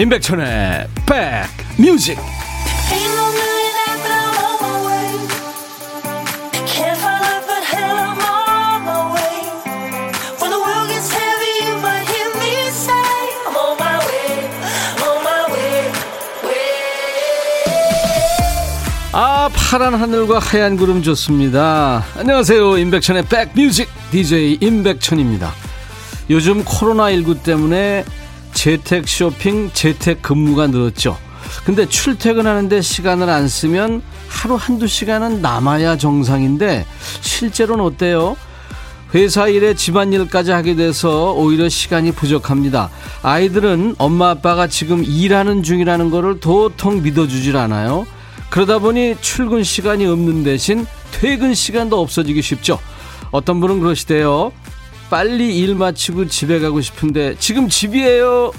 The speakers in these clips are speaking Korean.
임백천의 백뮤직. 아 파란 하늘과 하얀 구름 좋습니다. 안녕하세요. 임백천의 백뮤직. DJ 임백천입니다. 요즘 코로나19 때문에 재택 쇼핑, 재택 근무가 늘었죠. 근데 출퇴근하는데 시간을 안 쓰면 하루 한두 시간은 남아야 정상인데 실제로는 어때요? 회사 일에 집안일까지 하게 돼서 오히려 시간이 부족합니다. 아이들은 엄마 아빠가 지금 일하는 중이라는 것을 도통 믿어주질 않아요. 그러다 보니 출근 시간이 없는 대신 퇴근 시간도 없어지기 쉽죠. 어떤 분은 그러시대요. 빨리 일 마치고 집에 가고 싶은데 지금 집이에요.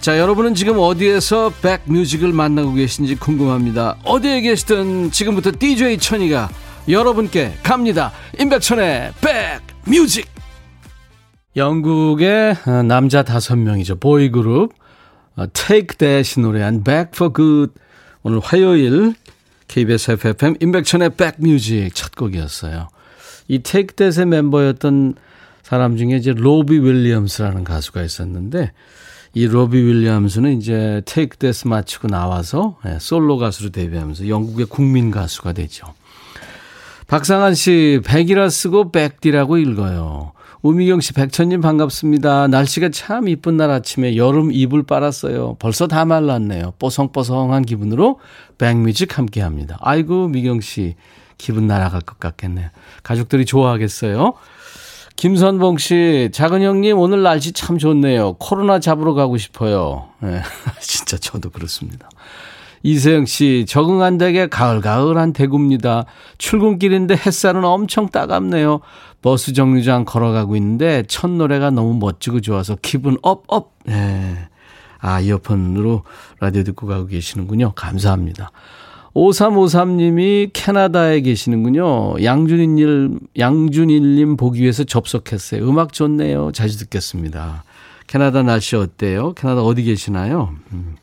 자, 여러분은 지금 어디에서 백뮤직을 만나고 계신지 궁금합니다. 어디에 계시든 지금부터 DJ 천이가 여러분께 갑니다. 임백천의 백뮤직. 영국의 남자 다섯 명이죠. 보이그룹 Take That이 노래한 Back for Good. 오늘 화요일 KBS FFM 임백천의 백뮤직 첫 곡이었어요. 이 Take That의 멤버였던 사람 중에 이제 로비 윌리엄스라는 가수가 있었는데 이 로비 윌리엄스는 이제 Take That 마치고 나와서 예, 솔로 가수로 데뷔하면서 영국의 국민 가수가 되죠. 박상한 씨, 백이라 쓰고 백디라고 읽어요. 우미경 씨, 백천님 반갑습니다. 날씨가 참 이쁜 날 아침에 여름 이불 빨았어요. 벌써 다 말랐네요. 뽀송뽀송한 기분으로 백뮤직 함께 합니다. 아이고, 미경 씨, 기분 날아갈 것 같겠네요. 가족들이 좋아하겠어요. 김선봉 씨, 작은 형님, 오늘 날씨 참 좋네요. 코로나 잡으러 가고 싶어요. 네, 진짜 저도 그렇습니다. 이세영 씨, 적응 안 되게 가을가을한 대구입니다. 출근길인데 햇살은 엄청 따갑네요. 버스 정류장 걸어가고 있는데 첫 노래가 너무 멋지고 좋아서 기분 up, up. 네. 아, 이어폰으로 라디오 듣고 가고 계시는군요. 감사합니다. 5353님이 캐나다에 계시는군요. 양준일, 양준일님 보기 위해서 접속했어요. 음악 좋네요. 자주 듣겠습니다. 캐나다 날씨 어때요? 캐나다 어디 계시나요? 음.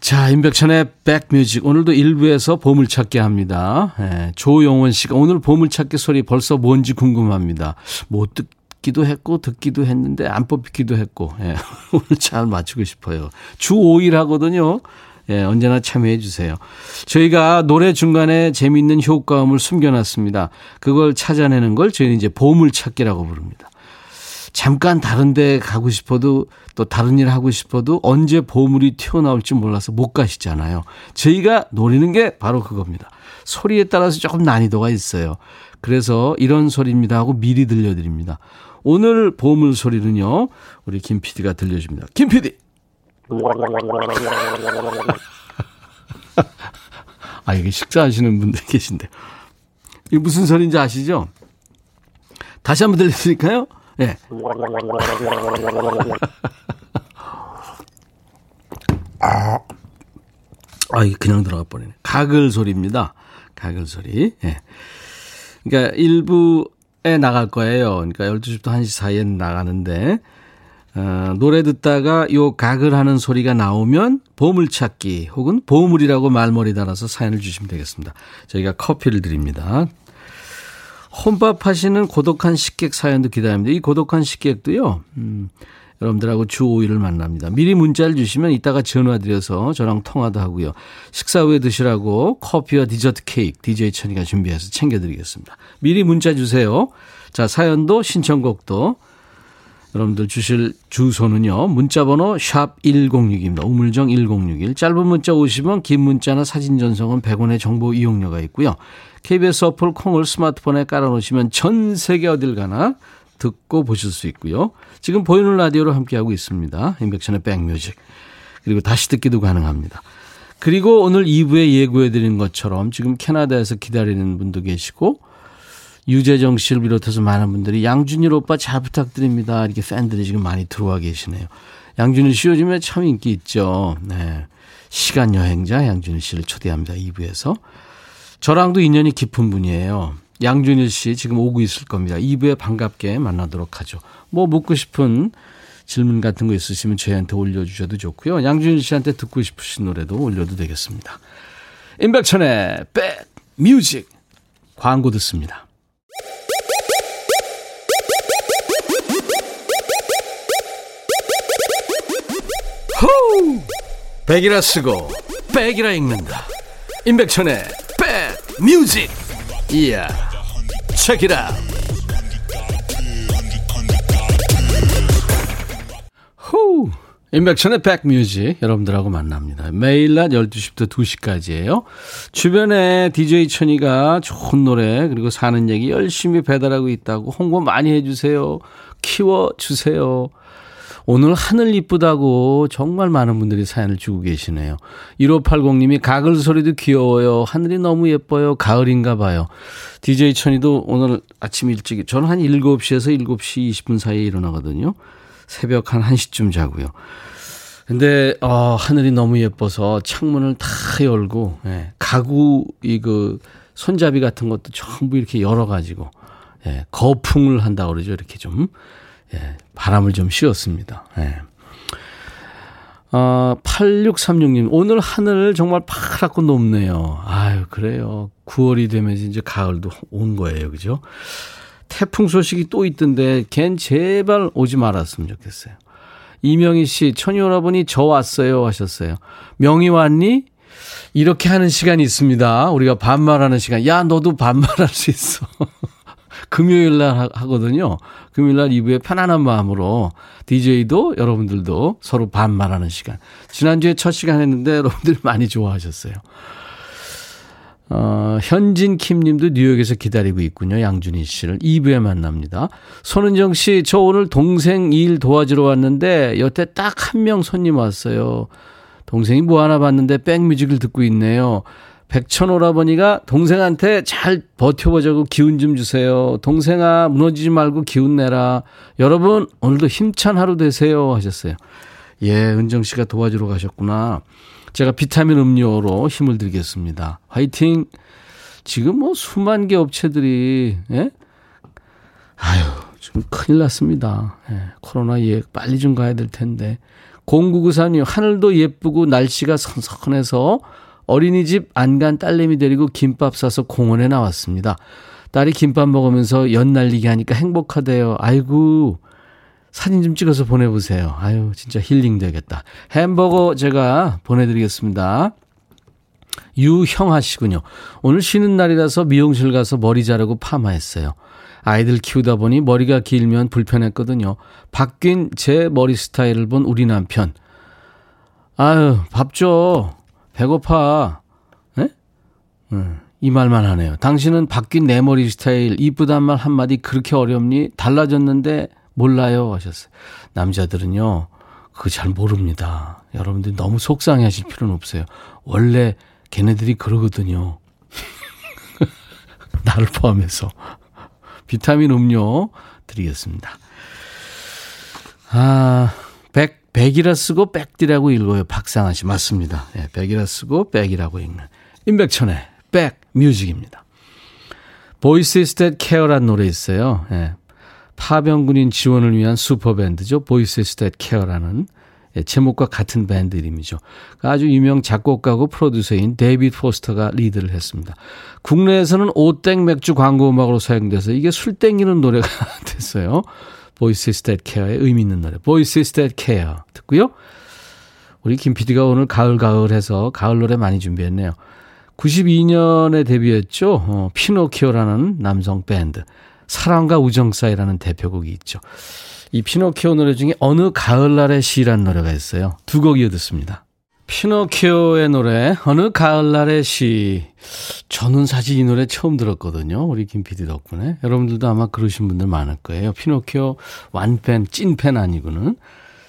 자, 임백천의 백뮤직. 오늘도 일부에서 보물찾기 합니다. 예, 조용원 씨가 오늘 보물찾기 소리 벌써 뭔지 궁금합니다. 못 듣기도 했고, 듣기도 했는데, 안 뽑히기도 했고, 예, 오늘 잘 맞추고 싶어요. 주 5일 하거든요. 예, 언제나 참여해 주세요. 저희가 노래 중간에 재미있는 효과음을 숨겨놨습니다. 그걸 찾아내는 걸 저희는 이제 보물찾기라고 부릅니다. 잠깐 다른 데 가고 싶어도 또 다른 일 하고 싶어도 언제 보물이 튀어나올지 몰라서 못 가시잖아요. 저희가 노리는 게 바로 그겁니다. 소리에 따라서 조금 난이도가 있어요. 그래서 이런 소리입니다 하고 미리 들려드립니다. 오늘 보물 소리는요, 우리 김 PD가 들려줍니다. 김 PD! 아, 이게 식사하시는 분들 계신데. 이게 무슨 소리인지 아시죠? 다시 한번 들려드릴까요? 예. 네. 아, 아, 이게 그냥 들어가 버리네. 가글 소리입니다. 가글 소리. 예. 네. 그러니까 일부에 나갈 거예요. 그러니까 12시부터 1시 사이에 나가는데, 어, 노래 듣다가 요 각을 하는 소리가 나오면 보물찾기 혹은 보물이라고 말머리 달아서 사연을 주시면 되겠습니다. 저희가 커피를 드립니다. 혼밥 하시는 고독한 식객 사연도 기다립니다. 이 고독한 식객도요, 음, 여러분들하고 주 5일을 만납니다. 미리 문자를 주시면 이따가 전화 드려서 저랑 통화도 하고요. 식사 후에 드시라고 커피와 디저트 케이크 DJ 천이가 준비해서 챙겨드리겠습니다. 미리 문자 주세요. 자, 사연도 신청곡도 여러분들 주실 주소는요. 문자번호 샵 1061입니다. 우물정 1061. 짧은 문자 50원, 긴 문자나 사진 전송은 100원의 정보 이용료가 있고요. KBS 어플 콩을 스마트폰에 깔아놓으시면 전 세계 어딜 가나 듣고 보실 수 있고요. 지금 보이는 라디오로 함께하고 있습니다. 인백션의 백뮤직. 그리고 다시 듣기도 가능합니다. 그리고 오늘 2부에 예고해드린 것처럼 지금 캐나다에서 기다리는 분도 계시고 유재정 씨를 비롯해서 많은 분들이 양준일 오빠 잘 부탁드립니다. 이렇게 팬들이 지금 많이 들어와 계시네요. 양준일 씨 요즘에 참 인기 있죠. 네. 시간 여행자 양준일 씨를 초대합니다. 2부에서. 저랑도 인연이 깊은 분이에요. 양준일 씨 지금 오고 있을 겁니다. 2부에 반갑게 만나도록 하죠. 뭐 묻고 싶은 질문 같은 거 있으시면 저희한테 올려주셔도 좋고요. 양준일 씨한테 듣고 싶으신 노래도 올려도 되겠습니다. 임백천의 백 뮤직 광고 듣습니다. 백이라 쓰고 백이라 읽는다. 임백천의 백뮤직 이야 체키라 후 임백천의 백뮤직 여러분들하고 만납니다. 매일 낮 12시부터 2시까지예요. 주변에 DJ 천이가 좋은 노래 그리고 사는 얘기 열심히 배달하고 있다고 홍보 많이 해주세요. 키워주세요. 오늘 하늘 이쁘다고 정말 많은 분들이 사연을 주고 계시네요. 1580님이 가글 소리도 귀여워요. 하늘이 너무 예뻐요. 가을인가 봐요. DJ 천이도 오늘 아침 일찍, 저는 한 7시에서 7시 20분 사이에 일어나거든요. 새벽 한 1시쯤 자고요. 근데, 어, 하늘이 너무 예뻐서 창문을 다 열고, 예, 가구, 이그, 손잡이 같은 것도 전부 이렇게 열어가지고, 예, 거풍을 한다 그러죠. 이렇게 좀. 예, 바람을 좀 씌웠습니다. 예. 어, 8636님, 오늘 하늘 정말 파랗고 높네요. 아유, 그래요. 9월이 되면 이제 가을도 온 거예요. 그죠? 태풍 소식이 또 있던데, 걘 제발 오지 말았으면 좋겠어요. 이명희 씨, 오라버니 저 왔어요 하셨어요. 명희 왔니? 이렇게 하는 시간이 있습니다. 우리가 반말하는 시간. 야, 너도 반말할 수 있어. 금요일 날 하거든요. 금요일 날 2부에 편안한 마음으로 DJ도 여러분들도 서로 반말하는 시간. 지난주에 첫 시간 했는데 여러분들 많이 좋아하셨어요. 어, 현진 킴님도 뉴욕에서 기다리고 있군요. 양준희 씨를 2부에 만납니다. 손은정 씨, 저 오늘 동생 일 도와주러 왔는데 여태 딱 한 명 손님 왔어요. 동생이 뭐 하나 봤는데 백뮤직을 듣고 있네요. 백천 오라버니가 동생한테 잘 버텨보자고 기운 좀 주세요. 동생아, 무너지지 말고 기운 내라. 여러분, 오늘도 힘찬 하루 되세요. 하셨어요. 예, 은정 씨가 도와주러 가셨구나. 제가 비타민 음료로 힘을 드리겠습니다. 화이팅! 지금 뭐 수만 개 업체들이, 예? 아유, 좀 큰일 났습니다. 예, 코로나 예, 빨리 좀 가야 될 텐데. 0994님, 하늘도 예쁘고 날씨가 선선해서 어린이집 안 간 딸내미 데리고 김밥 싸서 공원에 나왔습니다. 딸이 김밥 먹으면서 연 날리게 하니까 행복하대요. 아이고, 사진 좀 찍어서 보내보세요. 아유, 진짜 힐링 되겠다. 햄버거 제가 보내드리겠습니다. 유형아 씨군요. 오늘 쉬는 날이라서 미용실 가서 머리 자르고 파마했어요. 아이들 키우다 보니 머리가 길면 불편했거든요. 바뀐 제 머리 스타일을 본 우리 남편. 아유, 밥 줘. 배고파. 에? 음, 이 말만 하네요. 당신은 바뀐 내 머리 스타일 이쁘단 말 한마디 그렇게 어렵니? 달라졌는데 몰라요 하셨어요. 남자들은요. 그거 잘 모릅니다. 여러분들 너무 속상해 하실 필요는 없어요. 원래 걔네들이 그러거든요. 나를 포함해서. 비타민 음료 드리겠습니다. 아, 백, 백이라 쓰고 백디라고 읽어요. 박상아 씨. 맞습니다. 예, 백이라 쓰고 백이라고 읽는. 임백천의 백 뮤직입니다. Voices That Care란 노래 있어요. 예, 파병군인 지원을 위한 슈퍼밴드죠. Voices That Care라는 예, 제목과 같은 밴드 이름이죠. 아주 유명 작곡가고 프로듀서인 데이비드 포스터가 리드를 했습니다. 국내에서는 오땡 맥주 광고 음악으로 사용돼서 이게 술 땡기는 노래가 됐어요. Voices That Care의 의미 있는 노래. Voices That Care 듣고요. 우리 김 PD가 오늘 가을 가을 해서 가을 노래 많이 준비했네요. 92년에 데뷔했죠. 어, 피노키오라는 남성 밴드. 사랑과 우정 사이라는 대표곡이 있죠. 이 피노키오 노래 중에 어느 가을날의 시라는 노래가 있어요. 두 곡 이어 듣습니다. 피노키오의 노래 어느 가을날의 시. 저는 사실 이 노래 처음 들었거든요. 우리 김 PD 덕분에. 여러분들도 아마 그러신 분들 많을 거예요. 피노키오 완팬, 찐팬 아니고는.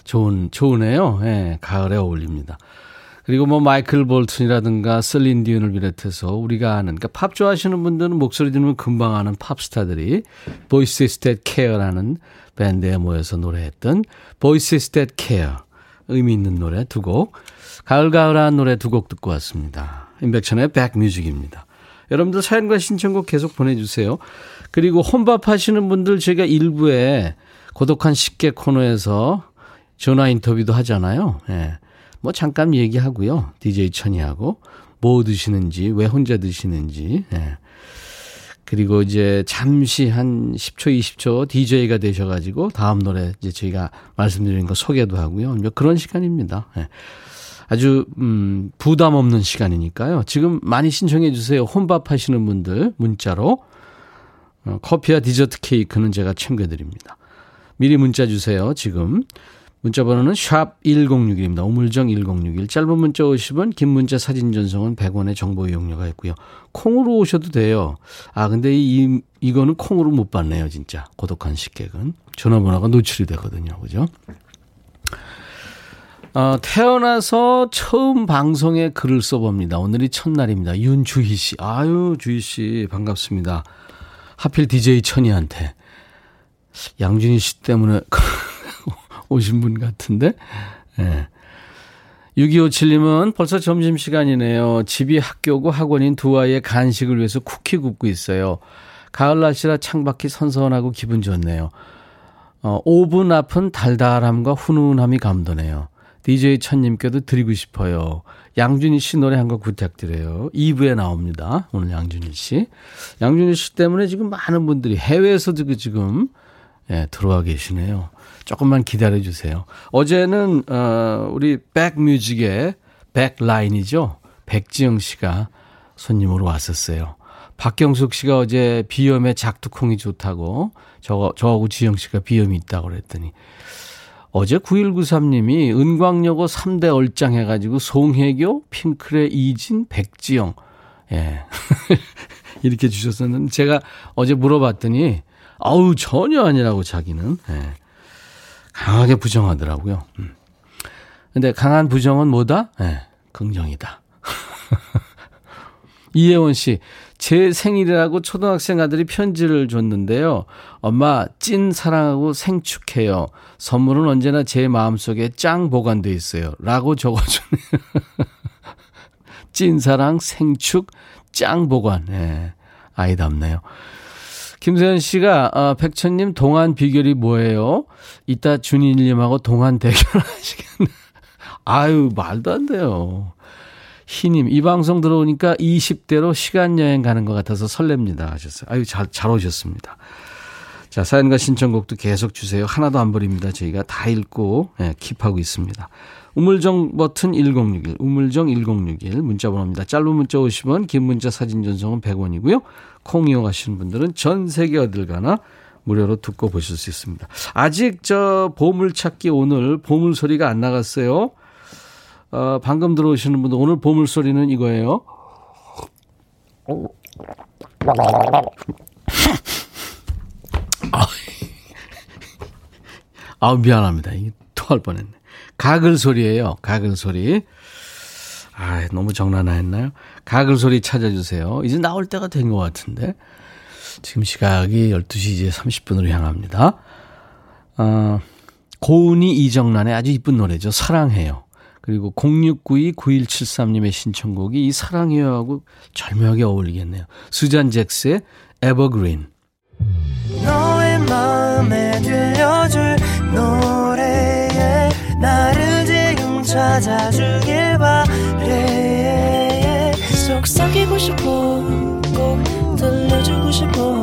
좋은, 좋으네요. 예, 가을에 어울립니다. 그리고 뭐 마이클 볼튼이라든가 셀린 디온을 비롯해서 우리가 아는 그러니까 팝 좋아하시는 분들은 목소리 들으면 금방 아는 팝스타들이 Voices That Care라는 밴드에 모여서 노래했던 Voices That Care 의미 있는 노래 두곡 가을가을한 노래 두 곡 듣고 왔습니다. 임백천의 백뮤직입니다. 여러분들 사연과 신청곡 계속 보내주세요. 그리고 혼밥 하시는 분들 제가 일부에 고독한 식객 코너에서 전화 인터뷰도 하잖아요. 예. 뭐 잠깐 얘기하고요. DJ 천이하고 뭐 드시는지, 왜 혼자 드시는지. 예. 그리고 이제 잠시 한 10초, 20초 DJ가 되셔가지고 다음 노래 이제 저희가 말씀드린 거 소개도 하고요. 그런 시간입니다. 예. 아주, 음, 부담 없는 시간이니까요. 지금 많이 신청해 주세요. 혼밥 하시는 분들 문자로. 어, 커피와 디저트 케이크는 제가 챙겨 드립니다. 미리 문자 주세요. 지금. 문자 번호는 샵 1061입니다. 우물정 1061. 짧은 문자 50원, 긴 문자 사진 전송은 100원의 정보 이용료가 있고요. 콩으로 오셔도 돼요. 아, 근데 이, 이거는 콩으로 못 받네요, 진짜. 고독한 식객은. 전화번호가 노출이 되거든요. 그죠? 어, 태어나서 처음 방송에 글을 써봅니다. 오늘이 첫날입니다. 윤주희 씨. 아유, 주희 씨, 반갑습니다. 하필 DJ 천이한테. 양준희 씨 때문에 오신 분 같은데. 예. 네. 6257님은 벌써 점심시간이네요. 집이 학교고 학원인 두 아이의 간식을 위해서 쿠키 굽고 있어요. 가을 날씨라 창밖이 선선하고 기분 좋네요. 어, 5분 앞은 달달함과 훈훈함이 감도네요. DJ 천님께도 드리고 싶어요. 양준희 씨 노래 한 곡 부탁드려요. 2부에 나옵니다. 오늘 양준희 씨. 양준희 씨 때문에 지금 많은 분들이 해외에서도 지금 예, 들어와 계시네요. 조금만 기다려 주세요. 어제는 어 우리 백뮤직의 백라인이죠. 백지영 씨가 손님으로 왔었어요. 박경숙 씨가 어제 비염에 작두콩이 좋다고 저 저하고 지영 씨가 비염이 있다고 그랬더니 어제 9193님이 은광여고 3대 얼짱 해가지고 송혜교, 핑클의 이진, 백지영. 예. 이렇게 주셨었는데 제가 어제 물어봤더니 아우 전혀 아니라고 자기는. 예. 강하게 부정하더라고요. 음. 근데 강한 부정은 뭐다? 예. 긍정이다. 이혜원 씨, 제 생일이라고 초등학생 아들이 편지를 줬는데요. 엄마, 찐 사랑하고 생축해요. 선물은 언제나 제 마음속에 짱 보관돼 있어요. 라고 적어주네요. 찐 사랑, 생축, 짱 보관. 예. 아이답네요. 김세현 씨가, 어, 백천님 동안 비결이 뭐예요? 이따 준일님하고 동안 대결하시겠네. 아유, 말도 안 돼요. 희님, 이 방송 들어오니까 20대로 시간여행 가는 것 같아서 설렙니다. 하셨어요. 아유, 잘, 잘 오셨습니다. 자, 사연과 신청곡도 계속 주세요. 하나도 안 버립니다. 저희가 다 읽고, 예, 킵하고 있습니다. 우물정 버튼 1061, 우물정 1061, 문자 번호입니다. 짧은 문자 50원, 긴 문자 사진 전송은 100원이고요. 콩 이용하시는 분들은 전 세계 어딜 가나 무료로 듣고 보실 수 있습니다. 아직 저 보물찾기 오늘 보물 소리가 안 나갔어요. 어, 방금 들어오시는 분들 오늘 보물 소리는 이거예요. 아, 미안합니다. 토할 뻔했네. 가글 소리예요. 가글 소리. 아, 너무 정난화했나요? 가글 소리 찾아주세요. 이제 나올 때가 된 것 같은데. 지금 시각이 12시 이제 30분으로 향합니다. 어, 고은이 이정란의 아주 이쁜 노래죠. 사랑해요. 그리고 0692-9173님의 신청곡이 이 사랑해요 하고 절묘하게 어울리겠네요. 수잔 잭스의 에버그린. 너의 마음에 들려줄 노래에 나를 지금 찾아주길 바래 속삭이고 싶어 꼭 들려주고 싶어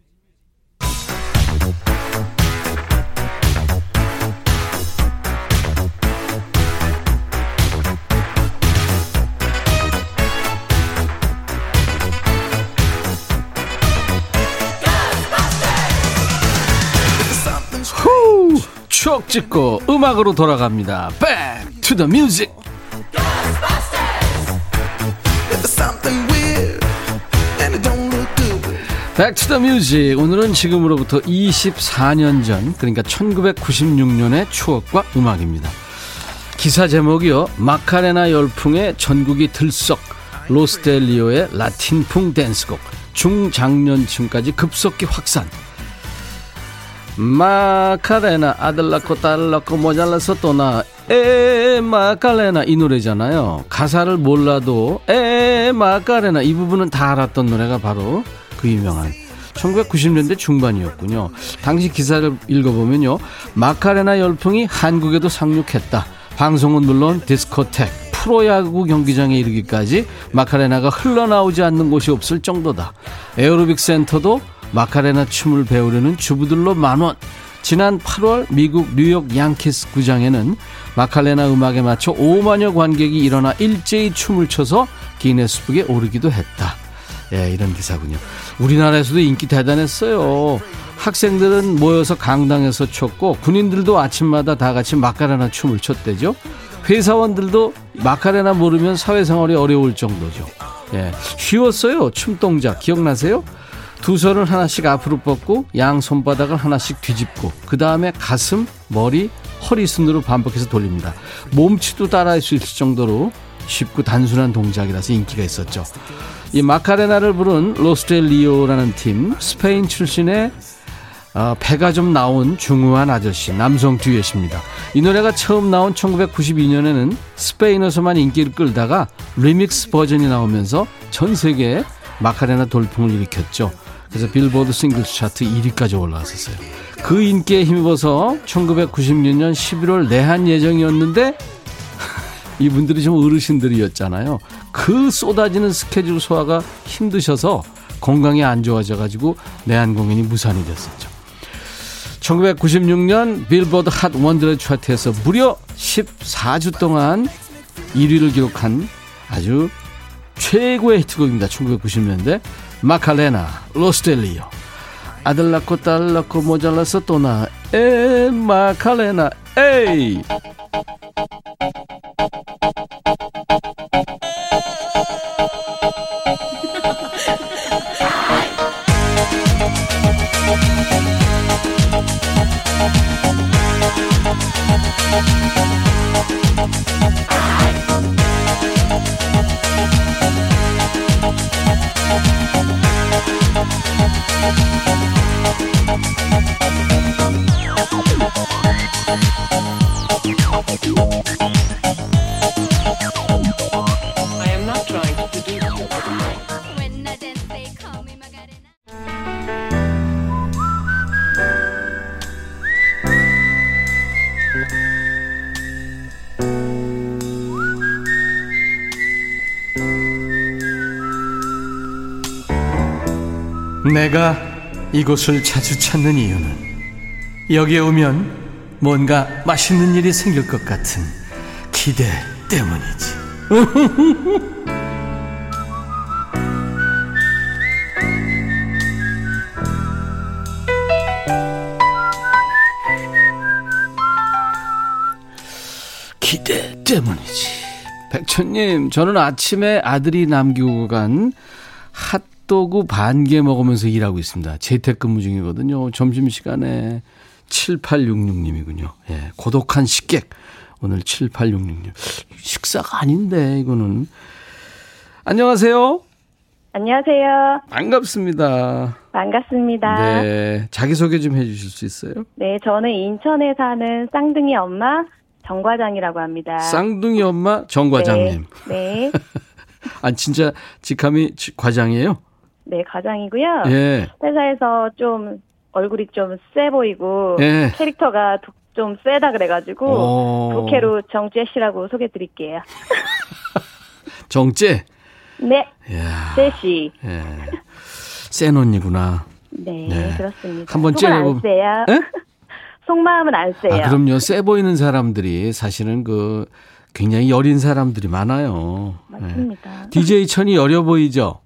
추억 찍고 음악으로 돌아갑니다. Back to the music. Back to the music 오늘은 지금으로부터 24년 전 그러니까 1996년의 추억과 음악입니다. 기사 제목이요. 마카레나 열풍에 전국이 들썩 로스 델 리오의 라틴풍 댄스곡 중장년층까지 급속히 확산 마카레나 아들 낳고 딸 낳고 모자라서 또나 에 마카레나 이 노래잖아요. 가사를 몰라도 에 마카레나 이 부분은 다 알았던 노래가 바로 그 유명한 1990년대 중반이었군요. 당시 기사를 읽어보면요. 마카레나 열풍이 한국에도 상륙했다. 방송은 물론 디스코텍, 프로야구 경기장에 이르기까지 마카레나가 흘러나오지 않는 곳이 없을 정도다. 에어로빅 센터도 마카레나 춤을 배우려는 주부들로 만원. 지난 8월 미국 뉴욕 양키스 구장에는 마카레나 음악에 맞춰 5만여 관객이 일어나 일제히 춤을 춰서 기네스북에 오르기도 했다. 예, 이런 기사군요. 우리나라에서도 인기 대단했어요. 학생들은 모여서 강당에서 췄고 군인들도 아침마다 다 같이 마카레나 춤을 췄대죠. 회사원들도 마카레나 모르면 사회생활이 어려울 정도죠. 예, 쉬웠어요. 춤 동작 기억나세요? 두 손을 하나씩 앞으로 뻗고 양 손바닥을 하나씩 뒤집고 그 다음에 가슴, 머리, 허리 순으로 반복해서 돌립니다. 몸치도 따라할 수 있을 정도로 쉽고 단순한 동작이라서 인기가 있었죠. 이 마카레나를 부른 로스텔리오라는 팀 스페인 출신의 어, 배가 좀 나온 중후한 아저씨 남성 듀엣입니다. 이 노래가 처음 나온 1992년에는 스페인에서만 인기를 끌다가 리믹스 버전이 나오면서 전 세계에 마카레나 돌풍을 일으켰죠. 그래서 빌보드 singles 차트 1위까지 올라왔었어요. 그 인기에 힘입어서 1996년 11월 내한 예정이었는데 이분들이 좀 어르신들이었잖아요. 그 쏟아지는 스케줄 소화가 힘드셔서 건강이 안 좋아져가지고 내한 공연이 무산이 됐었죠. 1996년 빌보드 Hot One Hundred 차트에서 무려 14주 동안 1위를 기록한 아주 최고의 히트곡입니다. 1990년대 마칼레나 로스텔리오 아들 낳고 딸 낳고 모자라서 또 나 에 마칼레나 에이 내가 이곳을 자주 찾는 이유는 여기에 오면 뭔가 맛있는 일이 생길 것 같은 기대 때문이지. 기대 때문이지. 백천님, 저는 아침에 아들이 남기고 간 핫 도그 반 개 먹으면서 일하고 있습니다. 재택근무 중이거든요. 점심시간에 7866님이군요. 예, 고독한 식객. 오늘 7866님. 식사가 아닌데, 이거는. 안녕하세요. 안녕하세요. 반갑습니다. 반갑습니다. 네. 자기소개 좀 해주실 수 있어요? 네, 저는 인천에 사는 쌍둥이 엄마 정과장이라고 합니다. 쌍둥이 엄마 정과장님. 네. 네. 아, 진짜 직함이 과장이에요? 네, 과장이고요. 예. 회사에서 좀 얼굴이 좀 세 보이고 예. 캐릭터가 좀 세다 그래가지고 오. 부캐로 정재 씨라고 소개드릴게요. 정재? 네, 이야. 제시. 예. 센 언니구나. 네, 네. 그렇습니다. 한번 째려보-. 예? 속마음은 안 세요. 아, 그럼요. 세 보이는 사람들이 사실은 그 굉장히 여린 사람들이 많아요. 예. 맞습니다. DJ 천이 여려 보이죠?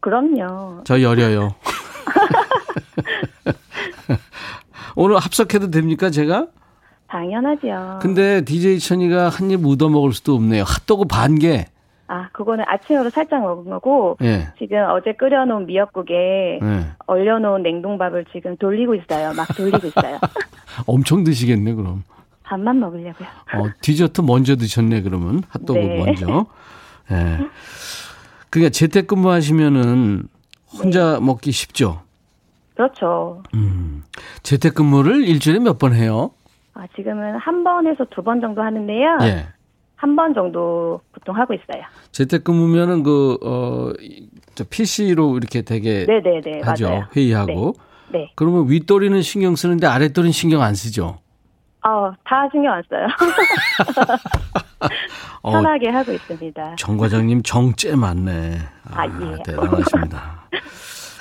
그럼요. 저 여려요. 오늘 합석해도 됩니까, 제가? 당연하죠. 근데 DJ 천이가 한 입 묻어 먹을 수도 없네요. 핫도그 반 개. 아, 그거는 아침으로 살짝 먹은 거고, 예. 지금 어제 끓여놓은 미역국에 예. 얼려놓은 냉동밥을 지금 돌리고 있어요. 막 돌리고 있어요. 엄청 드시겠네, 그럼. 밥만 먹으려고요. 어, 디저트 먼저 드셨네, 그러면. 핫도그 네. 먼저. 예. 그러니까 재택근무 하시면은 혼자 네. 먹기 쉽죠? 그렇죠. 음. 재택근무를 일주일에 몇 번 해요? 아, 지금은 한 번에서 두 번 정도 하는데요. 예. 한 번 정도 보통 하고 있어요. 재택근무면은 그, 어, 이- 저 PC로 이렇게 되게 네네네. 하죠. 맞아요. 회의하고. 네. 그러면 윗도리는 신경 쓰는데 아랫도리는 신경 안 쓰죠? 어, 다 신경 안 써요. 어, 편하게 하고 있습니다. 정 과장님 정째 많네. 아, 아, 예. 대단하십니다.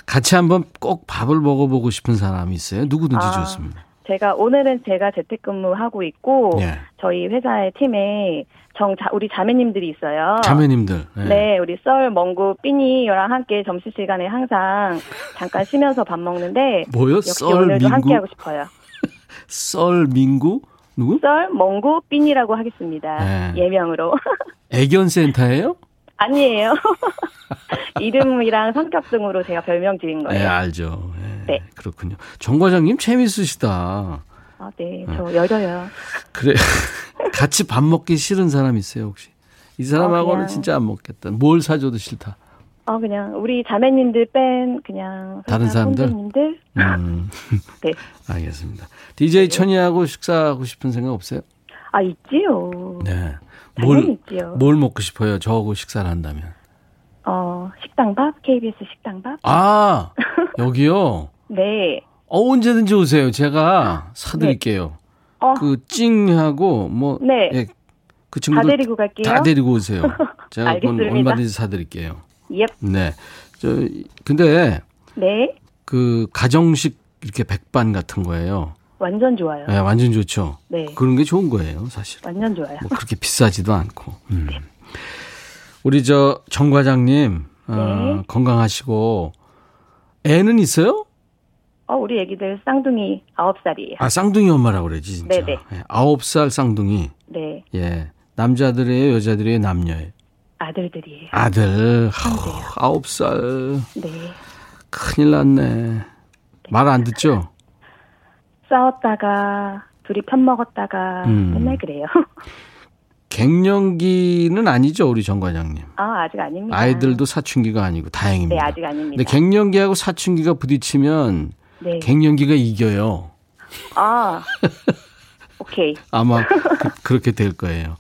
같이 한번 꼭 밥을 먹어보고 싶은 사람이 있어요? 누구든지 아, 좋습니다. 제가 오늘은 제가 재택근무하고 있고 예. 저희 회사의 팀에 정 자, 우리 자매님들이 있어요. 자매님들. 예. 네, 우리 썰, 멍구, 삐니랑 함께 점심 시간에 항상 잠깐 쉬면서 밥 먹는데 뭐요? 역시 썰, 오늘도 함께 민구? 하고 싶어요. 썰, 민구? 누구? 썰, 멍구, 삐니라고 하겠습니다. 네. 예명으로. 애견센터예요? 아니에요. 이름이랑 성격 등으로 제가 별명 지은 네, 거예요. 알죠. 예, 네. 그렇군요. 정 과장님 재밌으시다. 아, 네, 저 여려요. 그래. 같이 밥 먹기 싫은 사람 있어요, 혹시? 이 사람하고는 어, 진짜 안 먹겠다. 뭘 사줘도 싫다. 어, 그냥 우리 자매님들 뺀 그냥 다른 사람들? 선배님들. 음, 네. 알겠습니다. DJ 천이하고 식사하고 싶은 생각 없어요? 아, 있지요. 네. 뭘, 있지요. 뭘 먹고 싶어요? 저하고 식사를 한다면. 어, 식당밥? KBS 식당밥? 아, 여기요? 네. 어, 언제든지 오세요. 제가 사드릴게요. 어, 그, 찡하고, 뭐, 네. 예, 그다 친구들 데리고 갈게요. 다 데리고 오세요. 제가 그건 알겠습니다. 얼마든지 사드릴게요. 예. 네. 저, 근데, 네. 그, 가정식 이렇게 백반 같은 거예요. 완전 좋아요. 네, 완전 좋죠. 네. 그런 게 좋은 거예요, 사실. 완전 좋아요. 뭐 그렇게 비싸지도 않고. 음. 우리 저 정 과장님 어, 네. 건강하시고 애는 있어요? 어, 우리 애기들 쌍둥이 9살이에요. 아 쌍둥이 엄마라고 그러지 진짜. 네네. 예, 아홉 살 쌍둥이. 네. 예. 남자들이에요, 여자들이에요, 남녀예요. 아들들이에요. 아들 아홉 살 네. 큰일 났네. 말 안 듣죠? 싸웠다가 둘이 편 먹었다가 음. 맨날 그래요. 갱년기는 아니죠, 우리 정 과장님. 아, 아직 아닙니다. 아이들도 사춘기가 아니고 다행입니다. 네, 아직 아닙니다. 근데 갱년기하고 사춘기가 부딪히면 네. 갱년기가 이겨요. 아. 오케이. 아마 그, 렇게될 거예요.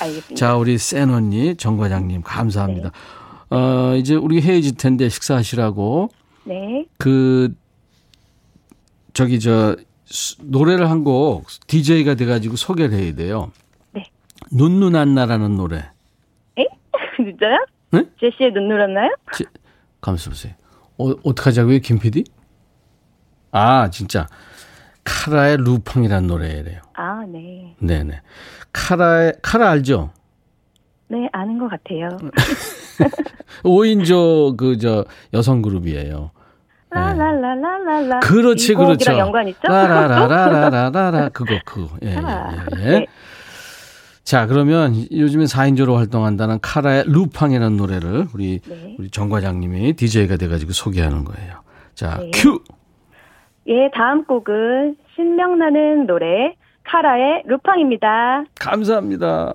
알겠습니다. 자, 우리 센 언니, 정 과장님, 감사합니다. 네. 어, 이제 우리 헤어질 텐데 식사하시라고 네. 그, 저기, 저, 수- 노래를 한 곡 DJ가 돼 가지고 소개를 해야 돼요. 네. 눈누난나라는 노래. 에? 진짜요? 네? 제시의 눈 눌렀나요? 지- 가만있어 보세요. 어, 어떡하자고요, 김 PD? 아, 진짜. 카라의 루팡이라는 노래래요. 아, 네. 네네. 카라의, 카라 알죠? 네, 아는 것 같아요. 5인조 그, 저, 여성 그룹이에요. 라라라라라라. 그렇지, 이 곡이랑 그렇죠. 연관 있죠? 라라라라라라라, 그거, 그거. 예, 아, 예, 예. 네. 자, 그러면 요즘에 4인조로 활동한다는 카라의 루팡이라는 노래를 우리, 네. 우리 정 과장님이 DJ가 돼가지고 소개하는 거예요. 자, 네. 큐! 예, 다음 곡은 신명나는 노래 카라의 루팡입니다. 감사합니다.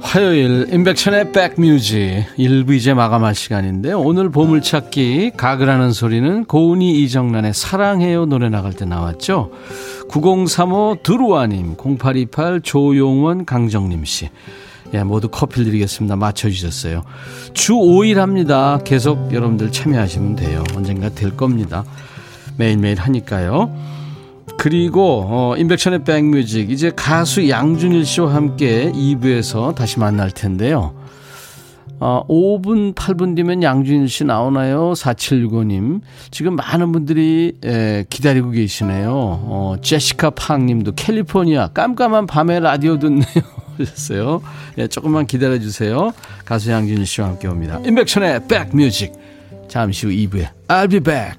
화요일 임백천의 백뮤직 일부 이제 마감할 시간인데 오늘 보물찾기 가그라는 소리는 고은이 이정란의 사랑해요 노래 나갈 때 나왔죠. 9035 드루아님 0828 조용원 강정림 씨 예, 모두 커피를 드리겠습니다. 맞춰주셨어요. 주 5일 합니다. 계속 여러분들 참여하시면 돼요. 언젠가 될 겁니다. 매일매일 하니까요. 그리고 어, 인백션의 백뮤직 이제 가수 양준일 씨와 함께 2부에서 다시 만날 텐데요. 어, 5분 8분 뒤면 양준일 씨 나오나요? 4765님 지금 많은 분들이 에, 기다리고 계시네요. 어, 제시카 팡 님도 캘리포니아 깜깜한 밤에 라디오 듣네요. 하셨어요. 예, 조금만 기다려 주세요. 가수 양준일 씨와 함께 옵니다. 인백션의 백뮤직 잠시 후 2부에 I'll be back.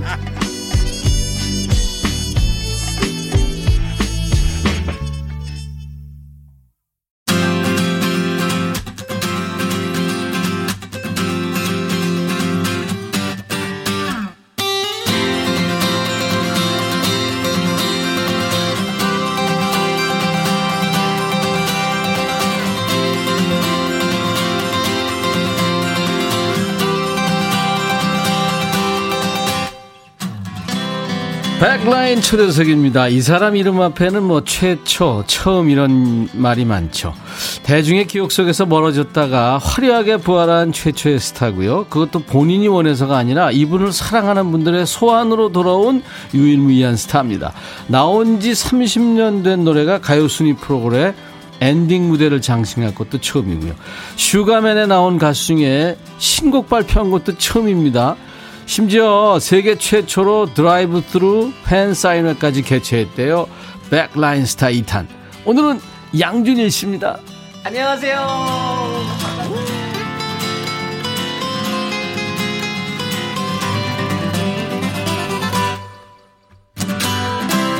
백라인 초대석입니다. 이 사람 이름 앞에는 뭐 최초, 처음 이런 말이 많죠. 대중의 기억 속에서 멀어졌다가 화려하게 부활한 최초의 스타고요. 그것도 본인이 원해서가 아니라 이분을 사랑하는 분들의 소환으로 돌아온 유일무이한 스타입니다. 나온 지 30년 된 노래가 가요 순위 프로그램 엔딩 무대를 장식한 것도 처음이고요. 슈가맨에 나온 가수 중에 신곡 발표한 것도 처음입니다. 심지어 세계 최초로 드라이브 스루 팬 사인회까지 개최했대요. 백라인 스타 2탄. 오늘은 양준일 씨입니다. 안녕하세요.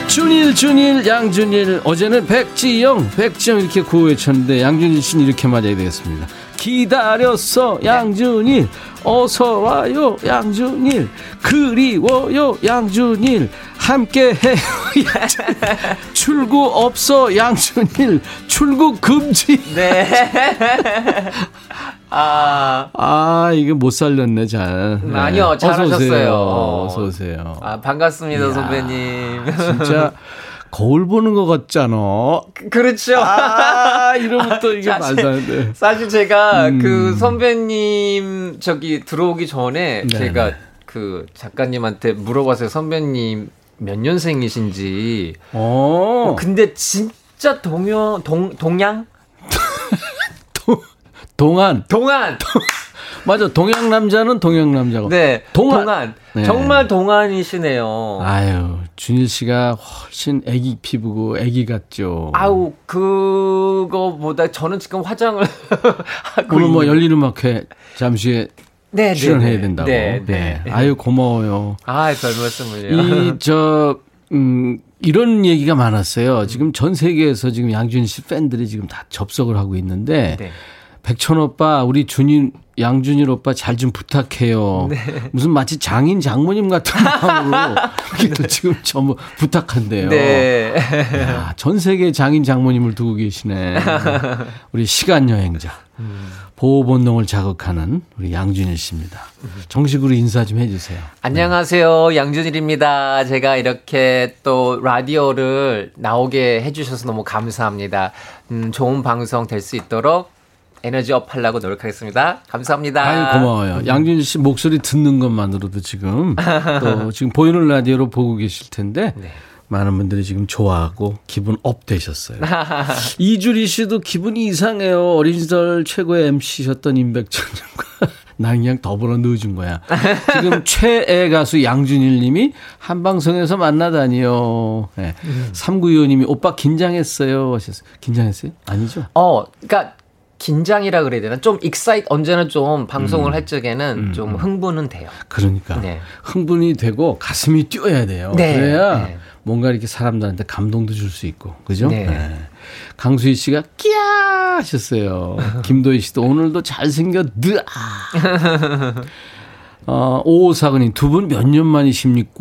준일 준일 양준일 어제는 백지영 백지영 이렇게 구호 외쳤는데 양준일 씨는 이렇게 맞아야 되겠습니다. 기다렸어 양준일 어서 와요 양준일 그리워요 양준일 함께 해요 출구 없어 양준일 출구 금지 네. 아, 아 이게 못 살렸네 잘 네. 아니요, 어서 오세요. 잘하셨어요. 어서 오세요 아 반갑습니다, 이야. 선배님. 진짜 거울 보는 것 같잖아 그렇죠. 아 이러면 또 이게 사실- 말도 안 돼. 사실 제가 음. 그 선배님 저기 들어오기 전에 네, 제가 네. 그 작가님한테 물어봤어요. 선배님 몇 년생이신지. 어, 근데 진짜 동요 동 동양 동안 동안 맞아 동양 남자는 동양 남자고. 네 동안. 동안, 네. 정말 동안이시네요. 아유 준일 씨가 훨씬 애기 피부고 애기 같죠. 아우 그거보다 저는 지금 화장을 하고 오늘 뭐 열린 음악회 잠시 후에 네, 출연해야 네, 네. 된다고. 네, 네. 아유 고마워요. 아, 별 말씀을요. 이 저 음, 이런 얘기가 많았어요. 지금 전 세계에서 지금 양준일 씨 팬들이 지금 다 접속을 하고 있는데 네. 백천 오빠, 우리 준일, 양준일 오빠 잘 좀 부탁해요. 네. 무슨 마치 장인 장모님 같은 마음으로 또 지금 전부 부탁한대요. 네. 야, 전 세계 장인 장모님을 두고 계시네. 우리 시간 여행자. 보호 본능을 자극하는 우리 양준일 씨입니다. 정식으로 인사 좀 해주세요. 안녕하세요. 양준일입니다. 제가 이렇게 또 라디오를 나오게 해주셔서 너무 감사합니다. 음, 좋은 방송 될 수 있도록 에너지 up 하려고 노력하겠습니다. 감사합니다. 아유 고마워요. 양준일 씨 목소리 듣는 것만으로도 지금 또 지금 보이는 라디오로 보고 계실 텐데 네. 많은 분들이 지금 좋아하고 기분 up 되셨어요. 이주리 씨도 기분이 이상해요. 어린 시절 최고의 MC셨던 임백천님과 난 그냥 더불어 넣어준 거야. 지금 최애 가수 양준일 님이 한 방송에서 만나다니요. 네. 3925님이 오빠 긴장했어요. 하셨어요. 긴장했어요? 아니죠? 어, 그러니까 긴장이라 그래야 되나? 좀 excite 언제나 좀 음. 방송을 할 적에는 좀 흥분은 돼요. 그러니까 네. 흥분이 되고 가슴이 뛰어야 돼요. 네, 그래야 네. 뭔가 이렇게 사람들한테 감동도 줄 수 있고, 그죠? 네. 강수희 씨가 끼야 하셨어요. 김도희 씨도 오늘도 잘생겨 느아. 어, 오사근님 두분 몇 년 만이십니까?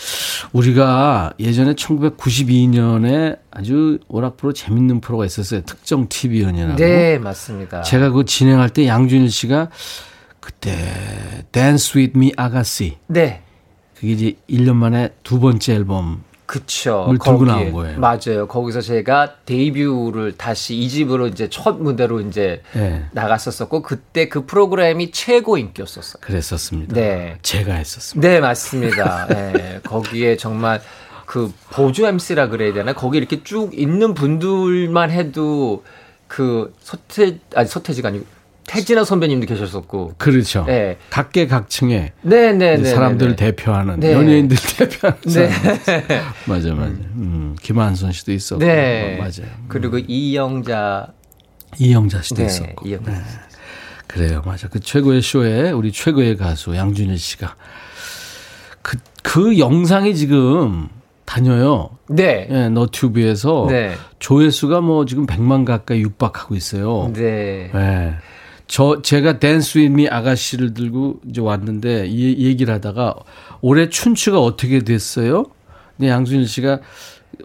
와. 우리가 예전에 1992년에 아주 오락 프로 재밌는 프로가 있었어요. 특정 TV 연예라고. 네, 맞습니다. 제가 그거 진행할 때 양준일 씨가 그때 Dance With Me 아가씨 네. 그게 이제 1년 만에 두 번째 앨범 그쵸. 물 들고 거기에- 나온 거예요. 맞아요. 거기서 제가 데뷔를 다시 이 집으로 이제 첫 무대로 이제 네. 나갔었었고 그때 그 프로그램이 최고 인기였었어요. 그랬었습니다. 네. 제가 했었습니다. 네, 맞습니다. 네, 거기에 정말 그 보조 MC라 그래야 되나? 거기 이렇게 쭉 있는 분들만 해도 그 서태 아니 서태지가 아니고 태진아 선배님도 계셨었고. 그렇죠. 네. 각계각층의 네, 네, 네. 사람들을 네, 네. 대표하는 네. 연예인들 대표하는 네. 맞아 맞아. 음, 김한선 씨도 있었고 네. 어, 맞아요. 그리고 이영자 이영자 씨도 네, 있었고. 이영자. 그래요, 맞아. 그 최고의 쇼에 우리 최고의 가수 양준일 씨가 그, 그 영상이 지금 다녀요. 네. 예, 너튜브에서 네. 조회수가 뭐 지금 100만 가까이 육박하고 있어요. 네. 예. 저 제가 댄스 윈미 아가씨를 들고 이제 왔는데 이 얘기를 하다가 올해 춘추가 어떻게 됐어요? 근데 양준일 씨가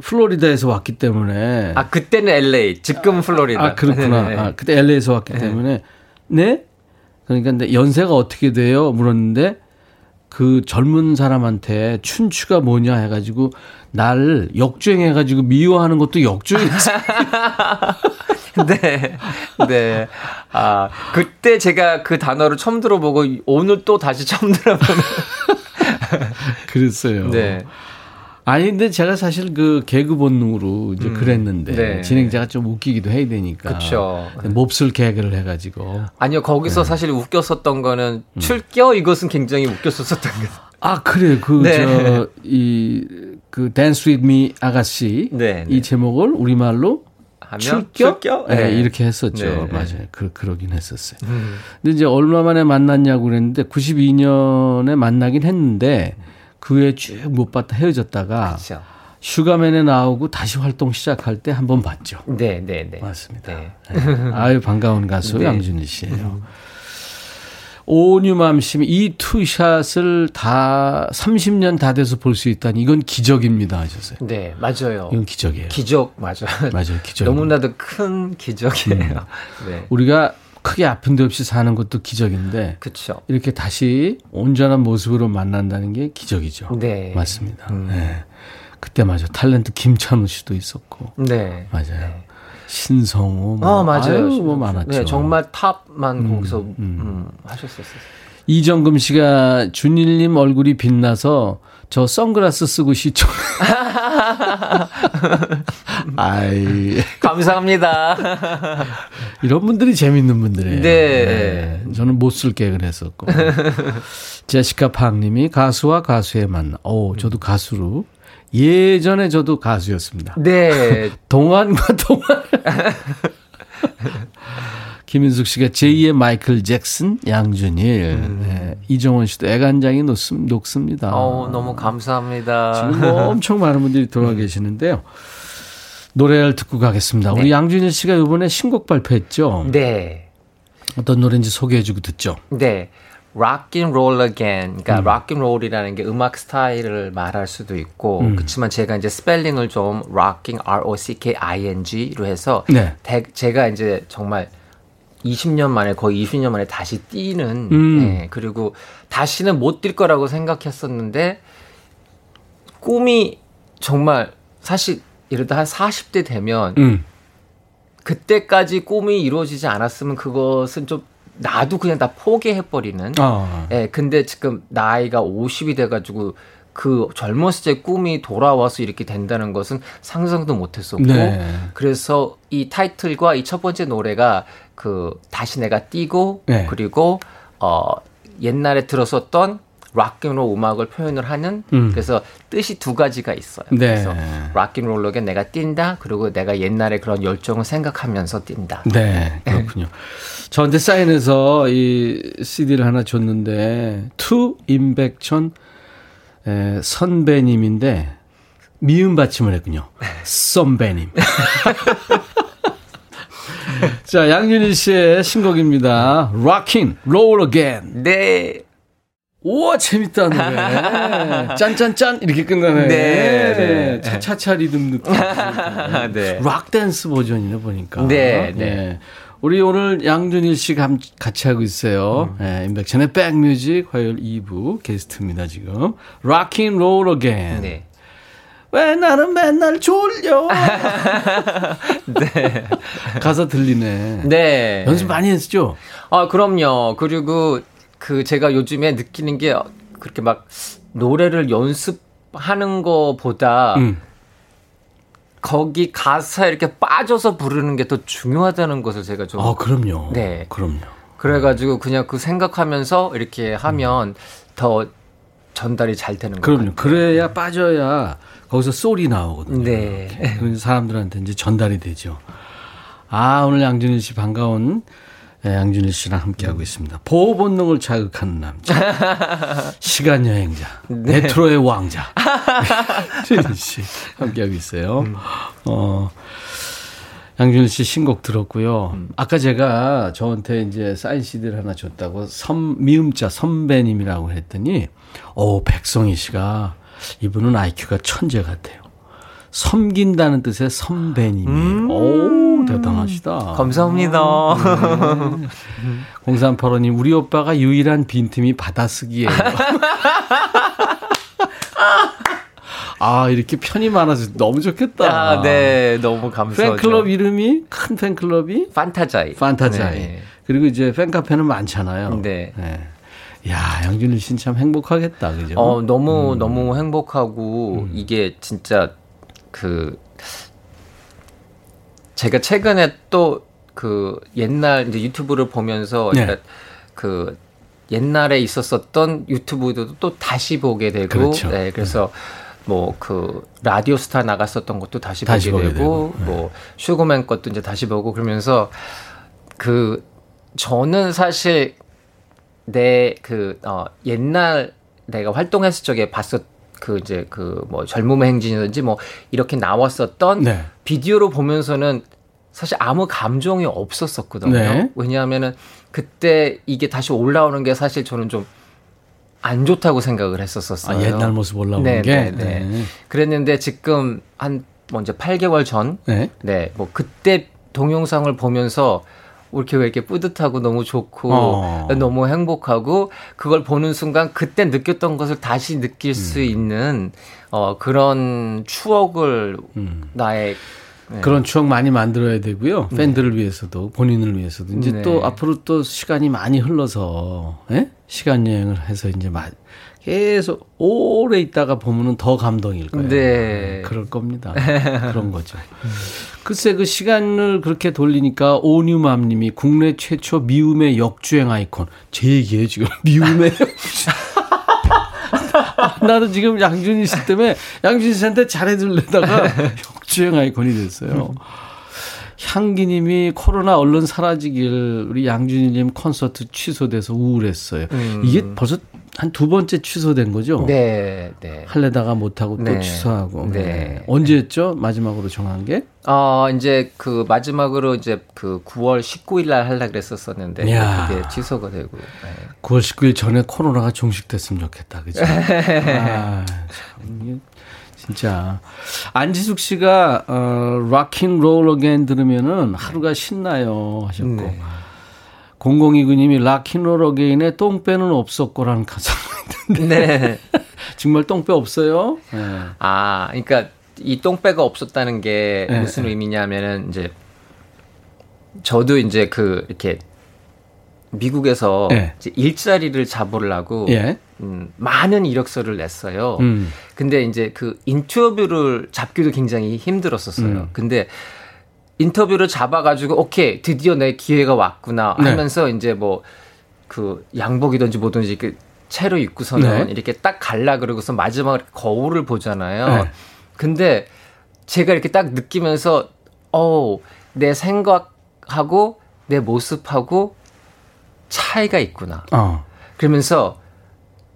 플로리다에서 왔기 때문에 아, 그때는 LA, 지금 플로리다. 아, 그렇구나. 네, 네. 아, 그때 LA에서 왔기 때문에 네? 그러니까 근데 연세가 어떻게 돼요? 물었는데 그 젊은 사람한테 춘추가 뭐냐 해가지고 날 역주행해가지고 미워하는 것도 역주행이지. 네. 네. 아, 그때 제가 그 단어를 처음 들어보고 오늘 또 다시 처음 들어보는. 그랬어요. 네. 아니 근데 제가 사실 그 개그 본능으로 이제 그랬는데 네. 진행자가 좀 웃기기도 해야 되니까. 그쵸. 몹쓸 개그를 해가지고. 아니요, 거기서 네. 사실 웃겼었던 거는 음. 출겨 이것은 굉장히 웃겼었던 거. 아 그래 그 네. 저 이그 Dance With Me 아가씨 네, 이 네. 제목을 우리말로 하면 출겨? 출겨? 네, 네. 이렇게 했었죠. 네, 네. 맞아요. 그, 그러긴 했었어요. 음. 근데 이제 얼마 만에 만났냐고 그랬는데 92년에 만나긴 했는데 그 후에 쭉 못 봤다 헤어졌다가 그렇죠. 슈가맨에 나오고 다시 활동 시작할 때 한 번 봤죠. 네, 네, 네. 맞습니다. 네. 네. 아유 반가운 가수 네. 양준일 씨예요. 오뉴맘 씨이 이 투샷을 다 30년 다 돼서 볼 수 있다니 이건 기적입니다 하셨어요. 네, 맞아요. 이건 기적이에요. 기적, 맞아요. 맞아요. 기적. 너무나도 큰 기적이에요. 네. 우리가 크게 아픈 데 없이 사는 것도 기적인데 그쵸. 이렇게 다시 온전한 모습으로 만난다는 게 기적이죠. 네. 맞습니다. 음. 네. 그때 맞아 탤런트 김찬우 씨도 있었고 네. 맞아요. 신성우 뭐 아, 맞아요. 아유, 뭐 많았죠. 네, 정말 탑만 거기서 음, 하셨었어요. 이정금 씨가 준일님 얼굴이 빛나서 저 선글라스 쓰고 시청. 아이 감사합니다. 이런 분들이 재밌는 분들이에요. 네. 저는 못 쓸게 그랬었고. 제시카 팡님이 가수와 가수의 만남. 오, 저도 가수로. 예전에 저도 가수였습니다. 네. 동안과 동안. 김인숙 씨가 제2의 마이클 잭슨, 양준일. 네. 이정원 씨도 애간장이 녹습, 녹습니다. 어 너무 감사합니다. 지금 뭐 엄청 많은 분들이 들어와 계시는데요. 노래를 듣고 가겠습니다. 우리 양준일 씨가 이번에 신곡 발표했죠. 네. 어떤 노래인지 소개해주고 듣죠. 네. Rock and Roll Again. 그러니까 음. Rock and Roll이라는 게 음악 스타일을 말할 수도 있고, 음. 그렇지만 제가 이제 스펠링을 좀 Rocking R O C K I N G로 해서 네. 대- 제가 이제 정말 20년 만에 거의 20년 만에 다시 뛰는 음. 네, 그리고 다시는 못 뛸 거라고 생각했었는데 꿈이 정말 사실 이러다 한 40대 되면 음. 그때까지 꿈이 이루어지지 않았으면 그것은 좀 나도 그냥 다 포기해버리는. 아. 예, 근데 지금 나이가 50이 돼가지고 그 젊었을 때 꿈이 돌아와서 이렇게 된다는 것은 상상도 못했었고. 네. 그래서 이 타이틀과 이 첫 번째 노래가 그 다시 내가 뛰고 네. 그리고 어 옛날에 들었었던 rock and roll 음악을 표현을 하는 음. 그래서 뜻이 두 가지가 있어요. 네. 그래서 락앤롤로게 내가 뛴다 그리고 내가 옛날에 그런 열정을 생각하면서 뛴다. 네, 그렇군요. 저한테 사인해서 이 CD를 하나 줬는데, 투 임백천 에, 선배님인데, 미음 받침을 했군요. 선배님. 자, 양윤희 씨의 신곡입니다. Rockin' Roll Again. 네. 우와, 재밌다, 노래. 짠짠짠! 이렇게 끝나네. 네. 차차차 리듬 느낌. 네. 락 댄스 버전이네 보니까. 네, 네. 예. 우리 오늘 양준일 씨 감- 같이 하고 있어요. 음. 예, 인백션의 백뮤직 화요일 2부 게스트입니다, 지금. Roll Again. 네. 왜 나는 맨날 졸려? 네. 가사 들리네. 네. 연습 많이 했죠? 아, 그럼요. 그리고 그 제가 요즘에 느끼는 게 그렇게 막 노래를 연습하는 거보다 음. 거기 가사에 이렇게 빠져서 부르는 게 더 중요하다는 것을 제가 좀 아, 그럼요. 네. 그럼요. 그래가지고 그냥 그 생각하면서 이렇게 하면 더 전달이 잘 되는 거예요. 그럼요. 그래야 빠져야 거기서 소리 나오거든요. 네. 그래서 사람들한테 이제 전달이 되죠. 아, 오늘 양준일 씨 반가운 예, 양준일 씨랑 함께하고 있습니다. 보호 본능을 자극하는 남자. 시간 여행자. 네. 메트로의 왕자. 준일 씨 함께하고 있어요. 음. 어. 양준일 씨 신곡 들었고요. 음. 아까 제가 저한테 이제 사인 CD를 하나 줬다고 섬, 미음자 선배님이라고 했더니, 오, 백성희 씨가 이분은 IQ가 천재 같아요. 섬긴다는 뜻의 선배님이에요. 오, 대단하시다. 음. 감사합니다. 0385님, 우리 오빠가 유일한 빈틈이 받아쓰기예요. 아, 이렇게 편이 많아서 너무 좋겠다. 아, 네. 너무 감사하죠. 팬클럽 이름이 큰 팬클럽이 판타자이. 판타자이. 네. 그리고 이제 팬카페는 많잖아요. 네. 야, 양준일 씨는 참 행복하겠다. 그죠? 어, 너무, 음. 너무 행복하고, 이게 진짜, 그, 제가 최근에 또, 그, 옛날, 이제 유튜브를 보면서, 네. 그러니까 그, 옛날에 있었었던 유튜브도 또 다시 보게 되고, 그렇죠. 네, 그래서, 뭐, 그, 라디오 스타 나갔었던 것도 다시, 다시 보게, 보게 되고, 되고, 네. 뭐, 슈가맨 것도 이제 다시 보고, 그러면서, 그, 저는 사실, 내 그 어 옛날 내가 활동했을 적에 봤었 그 이제 그 뭐 젊음의 행진이든지 뭐 이렇게 나왔었던 네. 비디오로 보면서는 사실 아무 감정이 없었었거든요. 네. 왜냐하면은 그때 이게 다시 올라오는 게 사실 저는 좀 안 좋다고 생각을 했었었어요. 아, 옛날 모습 올라오는 네, 게. 네, 네. 그랬는데 지금 한 먼저 8개월 전 네. 네, 뭐 그때 동영상을 보면서 이렇게 왜 이렇게 뿌듯하고 너무 좋고 어. 너무 행복하고 그걸 보는 순간 그때 느꼈던 것을 다시 느낄 수 있는 어 그런 추억을 음. 나의 네. 그런 추억 많이 만들어야 되고요. 팬들을 위해서도 본인을 위해서도 이제 네. 또 앞으로 또 시간이 많이 흘러서 예? 시간 여행을 해서 이제 마- 계속 오래 있다가 보면은 더 감동일 거예요. 네. 그럴 겁니다. 그런 거죠. 글쎄 그 시간을 그렇게 돌리니까 오뉴맘 님이 국내 최초 미움의 역주행 아이콘 제 얘기예요 지금 미움의. 나도 지금 양준희 씨 때문에 양준희 씨한테 잘해주려다가 역주행 아이콘이 됐어요. 향기님이 코로나 얼른 사라지길 우리 양준희님 콘서트 취소돼서 우울했어요. 이게 벌써 한 두 번째 취소된 거죠? 네, 네. 할래다가 못하고 또 네. 취소하고. 네. 네. 언제였죠? 마지막으로 정한 게? 어, 이제 그 마지막으로 이제 그 9월 19일 날 하려 그랬었었는데 야. 그게 취소가 되고. 네. 9월 19일 전에 코로나가 종식됐으면 좋겠다. 그죠? 아, 참, 진짜. 안지숙 씨가, 어, Rocking Roll Again 들으면은 하루가 신나요 하셨고. 네. 0029님이 락킹롤 어게인에 똥배는 없었고라는 가사가 있는데. 네. 정말 똥배 없어요? 네. 아, 그러니까 이 똥배가 없었다는 게 네, 무슨 네. 의미냐면은 이제 저도 이제 그 이렇게 미국에서 네. 이제 일자리를 잡으려고 예. 음, 많은 이력서를 냈어요. 음. 근데 이제 그 인터뷰를 잡기도 굉장히 힘들었었어요. 음. 근데 인터뷰를 잡아가지고 오케이 드디어 내 기회가 왔구나 네. 하면서 이제 뭐 그 양복이든지 뭐든지 그 채로 입고서는 네. 이렇게 딱 갈라 그러고서 마지막에 거울을 보잖아요. 네. 근데 제가 이렇게 딱 느끼면서 어내 생각하고 내 모습하고 차이가 있구나. 어. 그러면서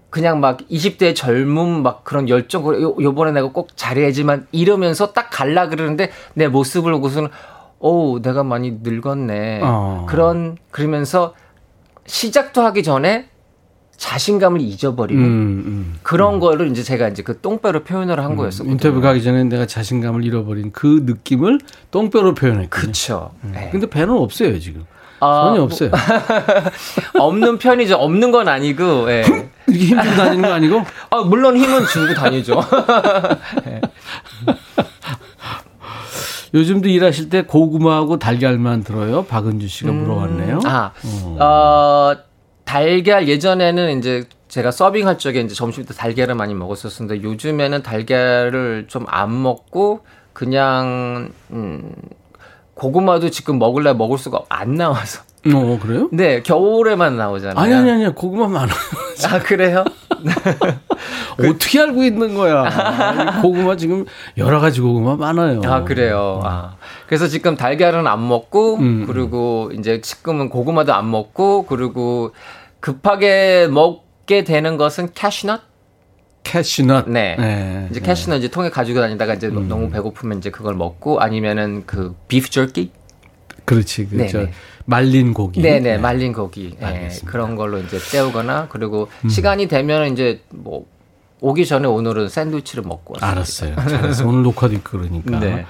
그냥 막 20대 젊음 막 그런 열정 요, 요번에 내가 꼭 잘해야지만 이러면서 딱 갈라 그러는데 내 모습을 보고서는 오 내가 많이 늙었네 어. 그런 그러면서 시작도 하기 전에 자신감을 잊어버리고 음, 음. 그런 거를 이제 제가 이제 그 똥배로 표현을 한 거였었거든요. 인터뷰 가기 전에 내가 자신감을 잃어버린 그 느낌을 똥배로 표현했거든요. 그쵸. 네. 근데 배는 없어요, 지금. 아, 전혀 뭐, 없어요. 없는 편이죠. 없는 건 아니고. 예. 이렇게 힘주고 다니는 거 아니고? 아, 물론 힘은 주고 다니죠. 예. 요즘도 일하실 때 고구마하고 달걀만 들어요? 박은주 씨가 물어봤네요. 아, 어, 달걀 예전에는 이제 제가 서빙할 적에 이제 점심 때 달걀을 많이 먹었었는데 요즘에는 달걀을 좀 안 먹고 그냥 음 고구마도 지금 먹을래 먹을 수가 안 나와서. 어, 그래요? 네, 겨울에만 나오잖아요. 아니, 아니, 아니, 고구마 많아요. 아, 그래요? 어떻게 알고 있는 거야? 아, 고구마 지금 여러 가지 고구마 많아요. 아, 그래요. 아. 그래서 지금 달걀은 안 먹고, 음. 그리고 이제 지금은 고구마도 안 먹고, 그리고 급하게 먹게 되는 것은 cashew nut? cashew nut. 네. 이제 cashew nut 이제 통에 가지고 다니다가 이제 음. 너무 배고프면 이제 그걸 먹고, 아니면은 그 beef jerky? 그렇지. 그, 네, 저, 네. 말린 고기. 네네, 말린 고기. 예, 알겠습니다. 음. 그런 걸로 이제 때우거나, 그리고 시간이 되면 이제 뭐, 오기 전에 오늘은 샌드위치를 먹고 왔어요. 알았어요. 잘했어. 오늘 녹화도 있고 그러니까. 네.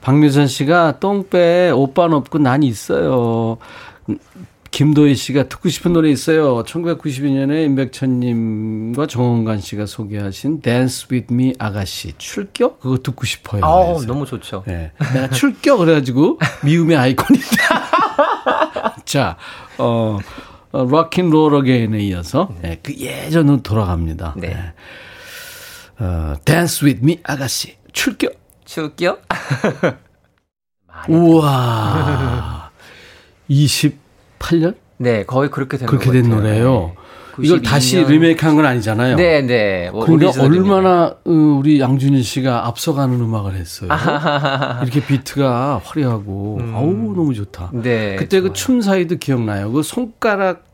박미선 씨가 똥배 오빠는 없고 난 있어요. 음, 김도희 씨가 듣고 싶은 노래 있어요. 1992년에 임백천님과 정원관 씨가 소개하신 Dance With Me 아가씨 출격 그거 듣고 싶어요. 그래서. 너무 좋죠. 네. 내가 출격 그래가지고 미움의 아이콘인데. 자, 어, 어 락앤롤 어게인에 이어서 네, 그 예전으로 돌아갑니다. 네. 어, Dance With Me 아가씨 출격. 출격? 우와. 28년? 네, 거의 그렇게 된 그렇게 것된 같아요. 노래예요. 네. 이걸 다시 92년. 리메이크한 건 아니잖아요. 네, 네. 뭐 근데. 얼마나 어, 우리 양준일 씨가 앞서가는 음악을 했어요. 이렇게 비트가 화려하고 아우 너무 좋다. 네. 그때 그. 춤 사이도 기억나요. 그 손가락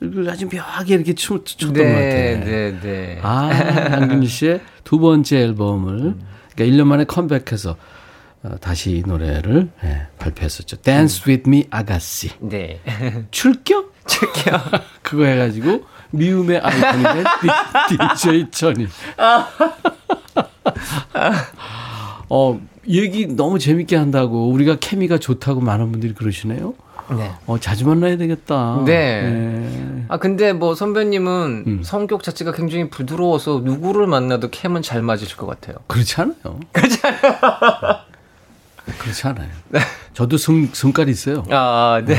을 아주 묘하게 이렇게 춤 췄던 것 네, 같아요. 네, 네. 아, 양준일 씨의 두 번째 앨범을 그러니까 1년 만에 컴백해서 어, 다시 이 노래를 예, 발표했었죠. Dance with me 아가씨. 네. 출격? 출격. 그거 해가지고 미움의 아이콘이 DJ 천이. 어, 얘기 너무 재밌게 한다고 우리가 케미가 좋다고 많은 분들이 그러시네요. 네. 어, 자주 만나야 되겠다. 네. 네. 아, 근데 뭐 선배님은 음. 성격 자체가 굉장히 부드러워서 누구를 만나도 캠은 잘 맞으실 것 같아요. 그렇지 않아요. 그렇지 않아요. 그렇지 않아요. 저도 성, 성깔이 있어요. 아, 네.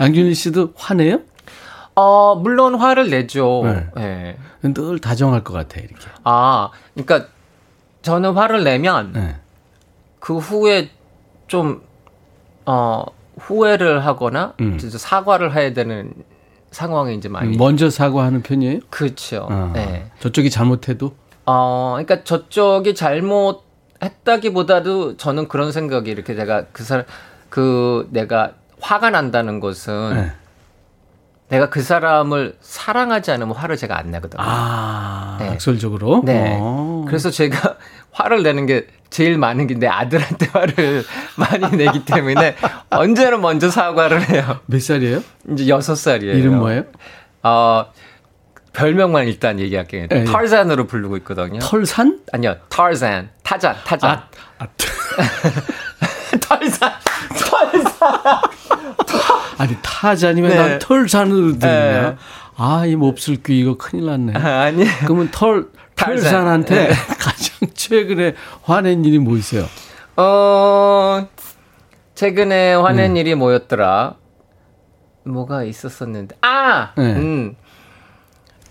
양준일 씨도 화내요? 어, 물론 화를 내죠. 네. 네. 늘 다정할 것 같아, 이렇게. 아, 그러니까 저는 화를 내면 네. 그 후에 좀, 어, 후회를 하거나, 음. 진짜 사과를 해야 되는 상황이 이제 많이. 먼저 사과하는 편이에요? 그렇죠. 아, 네. 저쪽이 잘못해도? 어, 그러니까 저쪽이 잘못했다기보다도 저는 그런 생각이 이렇게 내가 그 사람, 그 내가 화가 난다는 것은 네. 내가 그 사람을 사랑하지 않으면 화를 제가 안 내거든요. 아, 네. 학설적으로? 네. 어. 그래서 제가 화를 내는 게 제일 많은 게 내 아들한테 화를 많이 내기 때문에 언제나 먼저 사과를 해요. 몇 살이에요? 이제 여섯 살이에요. 이름 뭐예요? 어, 별명만 일단 얘기할게요. 예, 예. 털잔으로 부르고 있거든요. 털산? 아니요, 타rzan, 타잔, 타잔. 아, 아, 털산, 털산. 아니 타잔이면 네. 난 털산으로 들리냐? 네. 아, 이 몹쓸 귀 이거 큰일 났네. 아 니. 그러면 털. 털산한테 네. 가장 최근에 화낸 일이 뭐 있어요? 어, 최근에 화낸 음. 일이 뭐였더라? 뭐가 있었었는데. 아! 네. 음.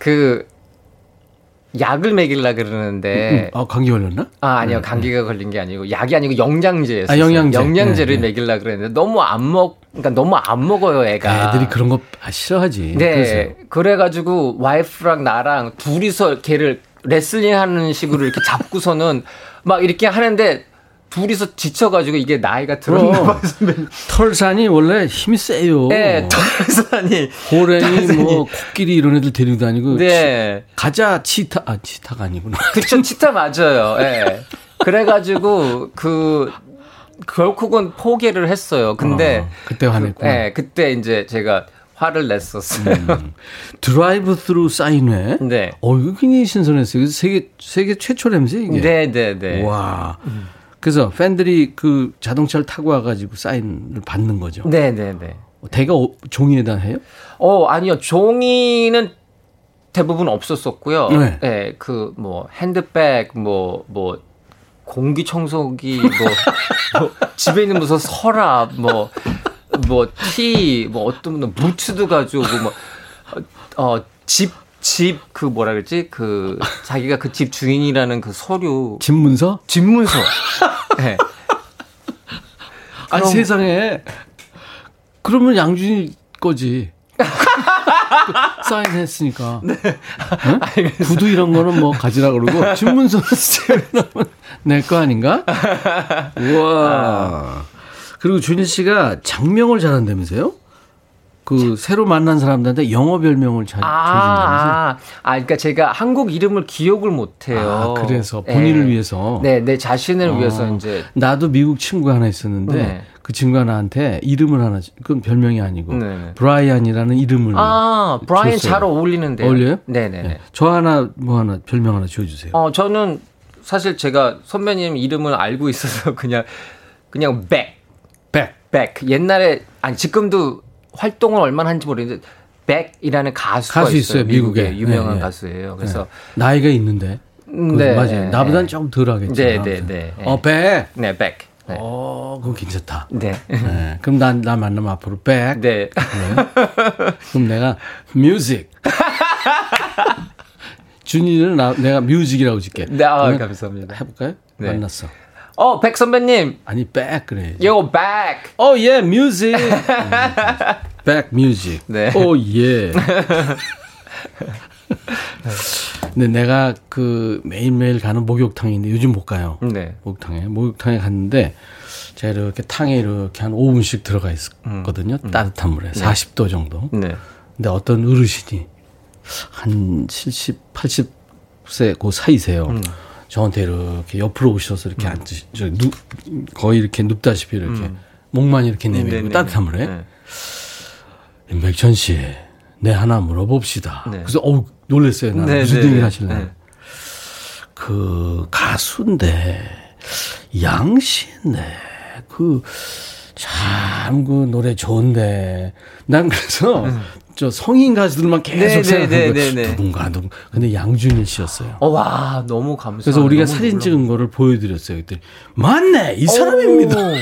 그, 약을 먹이려 그러는데. 아, 감기 걸렸나? 아, 아니요. 감기가 걸린 게 아니고, 약이 아니고 영양제였어요. 아, 영양제. 영양제를 네, 네. 먹이려 그랬는데, 너무 안 먹, 그러니까 너무 안 먹어요, 애가. 애들이 그런 거 아, 싫어하지. 네. 그래서요. 그래가지고 와이프랑 나랑 둘이서 걔를 레슬링 하는 식으로 이렇게 잡고서는 막 이렇게 하는데 둘이서 지쳐가지고 이게 나이가 들었나. 봐요. 털산이 원래 힘이 세요. 네, 털산이. 호랭이 뭐 코끼리 이런 애들 데리고 다니고 네. 가자 치타 아 치타가 아니구나. 그쵸, 치타 맞아요. 예. 그래가지고 그, 결국은 포기를 했어요. 근데. 어, 그때 화냈구나. 예, 그때 이제 제가 화를 냈었어요. 드라이브 스루 사인회. 네. 어 이거 굉장히 신선했어요. 세계 세계 최초라면서 이게. 네, 네, 네. 와. 그래서 팬들이 그 자동차를 타고 와가지고 사인을 받는 거죠. 네, 네, 네. 대개 어, 종이에다 해요? 어, 아니요. 종이는 대부분 없었었고요. 네. 네. 그뭐 핸드백 뭐 뭐 공기 청소기 뭐, 뭐 집에 있는 무슨 서랍 뭐 뭐 티 뭐 어떤 분은 부츠도 가지고 뭐 어 집 집 그 뭐라 그러지 그 자기가 그 집 주인이라는 그 서류 집 문서? 집 문서. 네. 아 그럼- 세상에. 그러면 양준이 거지. 사인했으니까. 응? 구두 이런 거는 뭐 가지라 그러고 집 문서는 내거 아닌가? 우와. 그리고 준희 씨가 작명을 잘한다면서요? 그 새로 만난 사람들한테 영어 별명을 잘? 아, 아, 아, 그러니까 제가 한국 이름을 기억을 못해요. 아, 그래서 본인을 네. 위해서. 네, 내 자신을 어. 위해서 이제. 나도 미국 친구 가 하나 있었는데 네. 그 친구가 나한테 이름을 하나 그건 별명이 아니고 네. 브라이언이라는 이름을 아, 브라이언 줬어요. 잘 어울리는데요. 어울려요? 네네네. 네. 저 하나 뭐 하나 별명 하나 지어주세요. 어, 저는 사실 제가 선배님 이름을 알고 있어서 그냥, 그냥 백, 백. 백. 옛날에, 아니, 지금도 활동을 얼마나 하는지 모르겠는데, 백이라는 가수가 가수 있어요. 있어요, 미국에. 미국에 유명한 네, 네. 가수예요. 그래서, 나이가 있는데. 네. 맞아요. 네, 나보다는 네. 조금 덜 하겠죠. 네. 네, 네. 어, 백. 네, 백. 네. 어, 그거 괜찮다. 네. 네. 그럼 난, 나 만나면 앞으로 백. 네. 그럼 내가 Music. 준이를 나, 내가 Music이라고 줄게. 네, 아, 감사합니다. 해볼까요? 네. 만났어. 어, 백 선배님. 아니, 백 그래야지. Yo, 백. 어, 예, Music. 백 Music. 네. 오, 예. 근데 내가 그 매일매일 가는 목욕탕인데 요즘 못 가요. 네. 목욕탕에. 목욕탕에 갔는데 제가 이렇게 탕에 이렇게 한 5분씩 들어가 있었거든요. 따뜻한 물에. 40도 정도. 네. 근데 어떤 어르신이 한 70, 80세 그 사이세요. 음. 저한테 이렇게 옆으로 오셔서 이렇게 앉으시, 저 누, 거의 이렇게 눕다시피 이렇게 목만 이렇게 내밀고 음. 네네네. 따뜻한 물에 네. 임백천 씨, 내 하나 물어봅시다. 네. 그래서 어우 놀랐어요. 나 네, 무슨 네, 네. 하실래? 네. 그 가수인데 양씨인데 그 참 그 노래 좋은데 난 그래서 저 성인 가수들만 계속 음. 네, 네, 생각하고 네, 네, 네. 누군가 누군 근데 양준일 씨였어요. 어, 와, 너무 감사해요. 그래서 우리가 사진 놀라워. 찍은 거를 보여드렸어요. 그때 맞네 이 사람입니다. 오.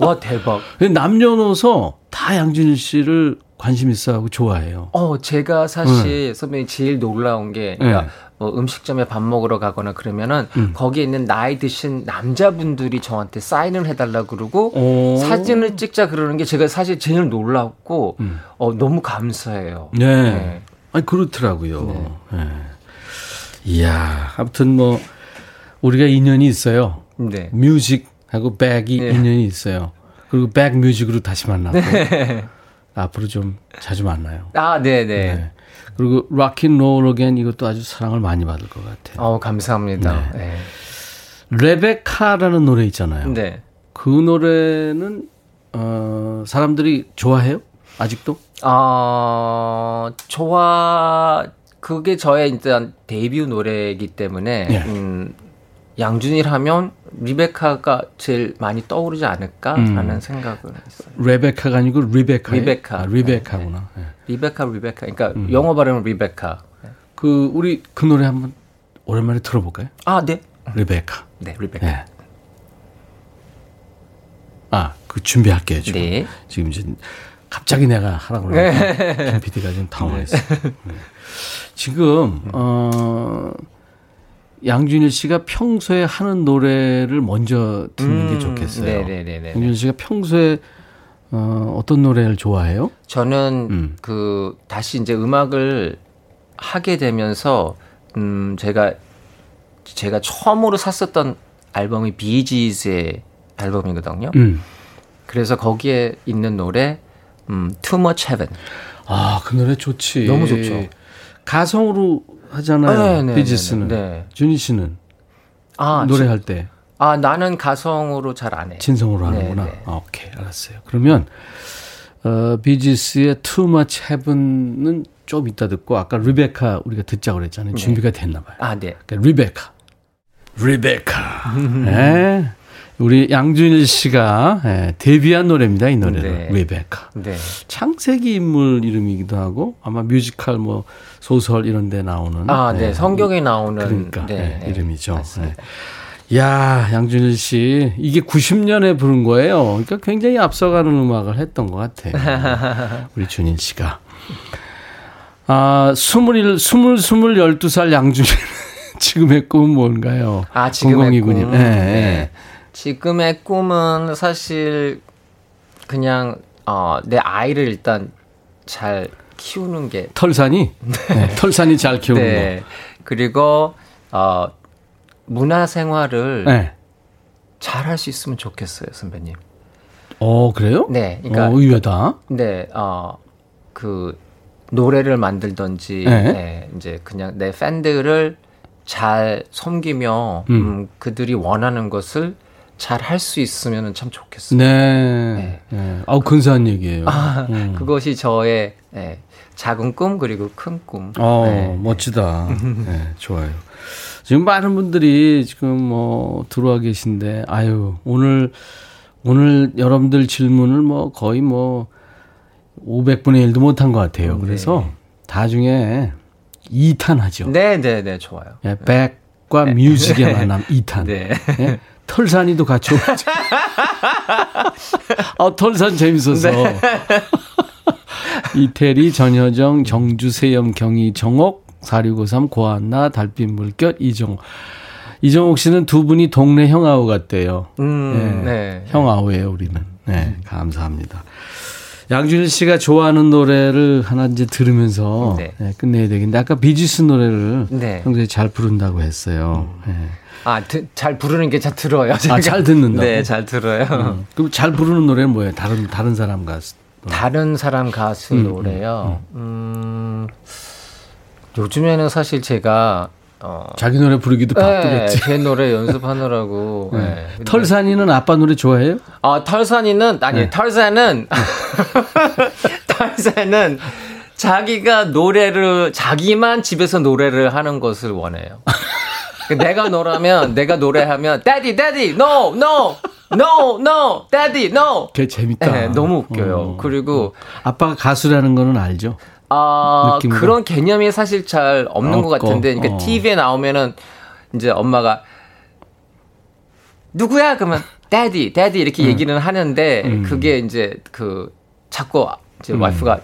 와, 대박. 남녀노소 다 양준일 씨를 관심 있어하고 좋아해요. 어, 제가 사실 선배님 제일 놀라운 게, 그러니까 네. 뭐 음식점에 밥 먹으러 가거나 그러면은 거기에 있는 나이 드신 남자분들이 저한테 사인을 해달라 그러고 오. 사진을 찍자 그러는 게 제가 사실 제일 놀랍고 어, 너무 감사해요. 네. 아니 그렇더라고요. 네. 이야, 아무튼 뭐 우리가 인연이 있어요. 네. 뮤직하고 백이 네. 인연이 있어요. 그리고 백 뮤직으로 다시 만나고 앞으로 좀 자주 만나요. 아, 네, 네. 네. 그리고 락앤롤 어겐 이것도 아주 사랑을 많이 받을 것 같아요. 어, 감사합니다. 네. 레베카라는 노래 있잖아요. 네. 그 노래는 어, 사람들이 좋아해요? 아직도? 어, 좋아, 그게 저의 일단 데뷔 노래이기 때문에, 예. 음, 양준일 하면 리베카가 제일 많이 떠오르지 않을까라는 생각을 했어요. 레베카가 아니고 리베카. 리베카. 아, 리베카구나. 네. 리베카, 리베카. 그러니까 음. 영어 발음은 리베카. 그 우리 그 노래 한번 오랜만에 들어볼까요? 아, 네. 리베카. 네, 리베카. 네. 아, 그 준비할게요, 지금. 네. 지금 이제 갑자기 내가 하라고 그러니까 김 PD가 좀 당황했어. 네. 지금 어 양준일 씨가 평소에 하는 노래를 먼저 듣는 게 음, 좋겠어요. 네네네네. 양준일 씨가 평소에 어, 어떤 노래를 좋아해요? 저는 음. 그 다시 이제 음악을 하게 되면서 음 제가 제가 처음으로 샀었던 앨범이 비지즈의 앨범이거든요. 음. 그래서 거기에 있는 노래 음 Too Much Heaven. 아, 그 노래 좋지. 너무 좋죠. 가성으로 하잖아요. 네, 네, 비지스는. 네, 네. 준희 씨는 아 노래할 때 아 나는 가성으로 잘 안 해. 진성으로 하는구나. 네, 네. 아, 오케이, 알았어요. 그러면 어, 비지스의 Too Much Heaven은 좀 이따 듣고 아까 리베카 우리가 듣자고 그랬잖아요. 준비가 됐나 봐요. 아 네. 그러니까 리베카. 리베카. 네. 우리 양준일 씨가 예, 데뷔한 노래입니다. 이 노래는 네. 리베카. 네. 창세기 인물 이름이기도 하고 아마 뮤지컬 뭐 소설 이런 데 나오는 아, 네. 예, 성경에 나오는 그러니까 네, 예, 이름이죠. 맞습니다. 예. 야, 양준일 씨 이게 90년에 부른 거예요. 그러니까 굉장히 앞서가는 음악을 했던 것 같아요. 우리 준일 씨가. 아, 21, 20, 20, 12살 양준일. 지금의 꿈은 뭔가요? 아, 지금의 0029 님. 꿈. 예, 예. 네. 지금의 꿈은 사실 그냥 어, 내 아이를 일단 잘 키우는 게 털산이? 네, 털산이 잘 키우는 네. 그리고 어, 문화 생활을 거. 네. 잘할 수 있으면 좋겠어요, 선배님. 어, 그래요? 네. 그러니까 어, 의외다. 네, 어, 그 노래를 만들던지, 네. 네, 이제 그냥 내 팬들을 잘 섬기며 음. 음, 그들이 원하는 것을 잘 할 수 있으면 참 좋겠어요. 네. 네. 아우, 근사한 얘기예요. 아, 음. 그것이 저의 예, 작은 꿈 그리고 큰 꿈. 어, 네. 멋지다. 네, 좋아요. 지금 많은 분들이 지금 뭐 들어와 계신데, 아유, 오늘, 오늘 여러분들 질문을 뭐 거의 뭐 500분의 1도 못한 것 같아요. 그래서 다 중에 2탄 하죠. 네, 네, 네, 좋아요. 예, 백과 뮤직의 만남 2탄. 네. 예? 털산이도 같이 오죠. 아, 털산 재밌어서. 이태리, 전효정, 정주, 세염, 경희, 정옥, 4653, 고한나, 달빛 물결, 이정옥. 이정옥 씨는 두 분이 동네 형아우 같대요. 음, 예, 네. 형아우예요, 우리는. 네, 감사합니다. 양준일 씨가 좋아하는 노래를 하나 이제 들으면서 네. 예, 끝내야 되겠는데 아까 비지스 노래를 네. 평소에 잘 부른다고 했어요. 예. 아, 드, 잘 부르는 게 잘 들어요. 제가. 아, 잘 듣는다고? 네, 잘 들어요. 음. 그럼 잘 부르는 노래는 뭐예요? 다른 다른 사람 가수. 다른 사람 가수 음, 노래요. 음, 요즘에는 사실 제가 어, 자기 노래 부르기도 네, 바쁘겠지. 제 노래 연습하느라고. 네. 네. 털산이는 아빠 노래 좋아해요? 아, 털산이는 아니 네. 털산은 털산은 자기가 노래를 자기만 집에서 노래를 하는 것을 원해요. 내가 노래하면 내가 노래하면 daddy daddy no no no no daddy no 걔 재밌다. 네, 너무 웃겨요. 어. 그리고 아빠가 가수라는 거는 알죠? 아 느낌으로? 그런 개념이 사실 잘 없는 것 없고, 같은데, 그러니까 어. TV에 나오면은 이제 엄마가 누구야 그러면 daddy daddy 이렇게 얘기는 하는데 음. 그게 이제 그 자꾸 이제 와이프가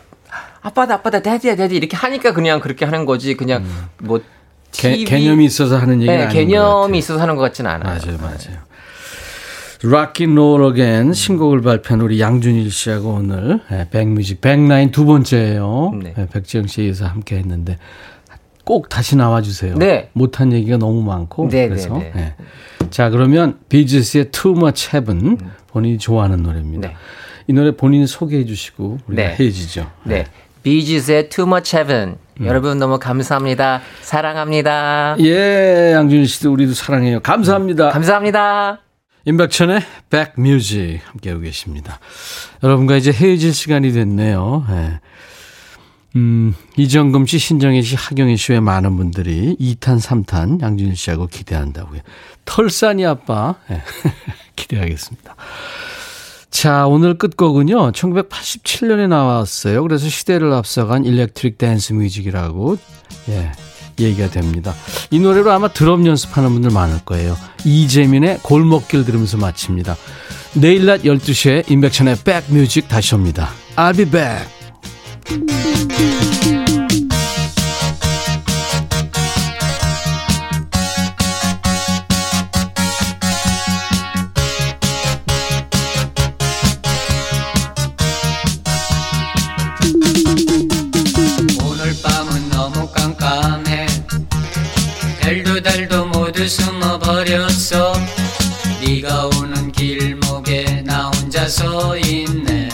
아빠다 아빠다 daddy야 daddy 이렇게 하니까 그냥 그렇게 하는 거지 그냥 뭐 음. 개, TV 개 념이 있어서 하는 얘기는 네, 아닌 것 개념이. 있어서 하는 것 같지는 않아요. 맞아요, 맞아요. And Roll Again 신곡을 발표한 우리 양준일 씨하고 오늘 예, 백뮤직 백라인 두 번째예요. 네. 예, 백지영 씨에 의해서 함께 했는데 꼭 다시 나와주세요. 네. 못한 얘기가 너무 많고 네, 그래서 네, 네. 예. 자 그러면 비지스의 Too Much Heaven 본인이 좋아하는 노래입니다. 네. 이 노래 본인이 소개해 주시고 우리가 네. 헤어지죠. 네. 비지스의 Too Much Heaven. 여러분 너무 감사합니다. 사랑합니다. 예, 양준일 씨도 우리도 사랑해요. 감사합니다. 감사합니다. 임백천의 백뮤직 함께하고 계십니다. 여러분과 이제 헤어질 시간이 됐네요. 예. 음, 이정금 씨, 신정혜 씨, 하경혜 씨의 많은 분들이 2탄, 3탄 양준일 씨하고 기대한다고요. 털산이 아빠 예. 기대하겠습니다. 자, 오늘 끝곡은요. 1987년에 나왔어요. 그래서 시대를 앞서간 electric dance music이라고 예, 얘기가 됩니다. 이 노래로 아마 드럼 연습하는 분들 많을 거예요. 이재민의 골목길 들으면서 마칩니다. 내일 낮 12시에 인백천의 백뮤직 다시 옵니다. I'll be back. 버렸어. 네가 오는 길목에 나 혼자 서 있네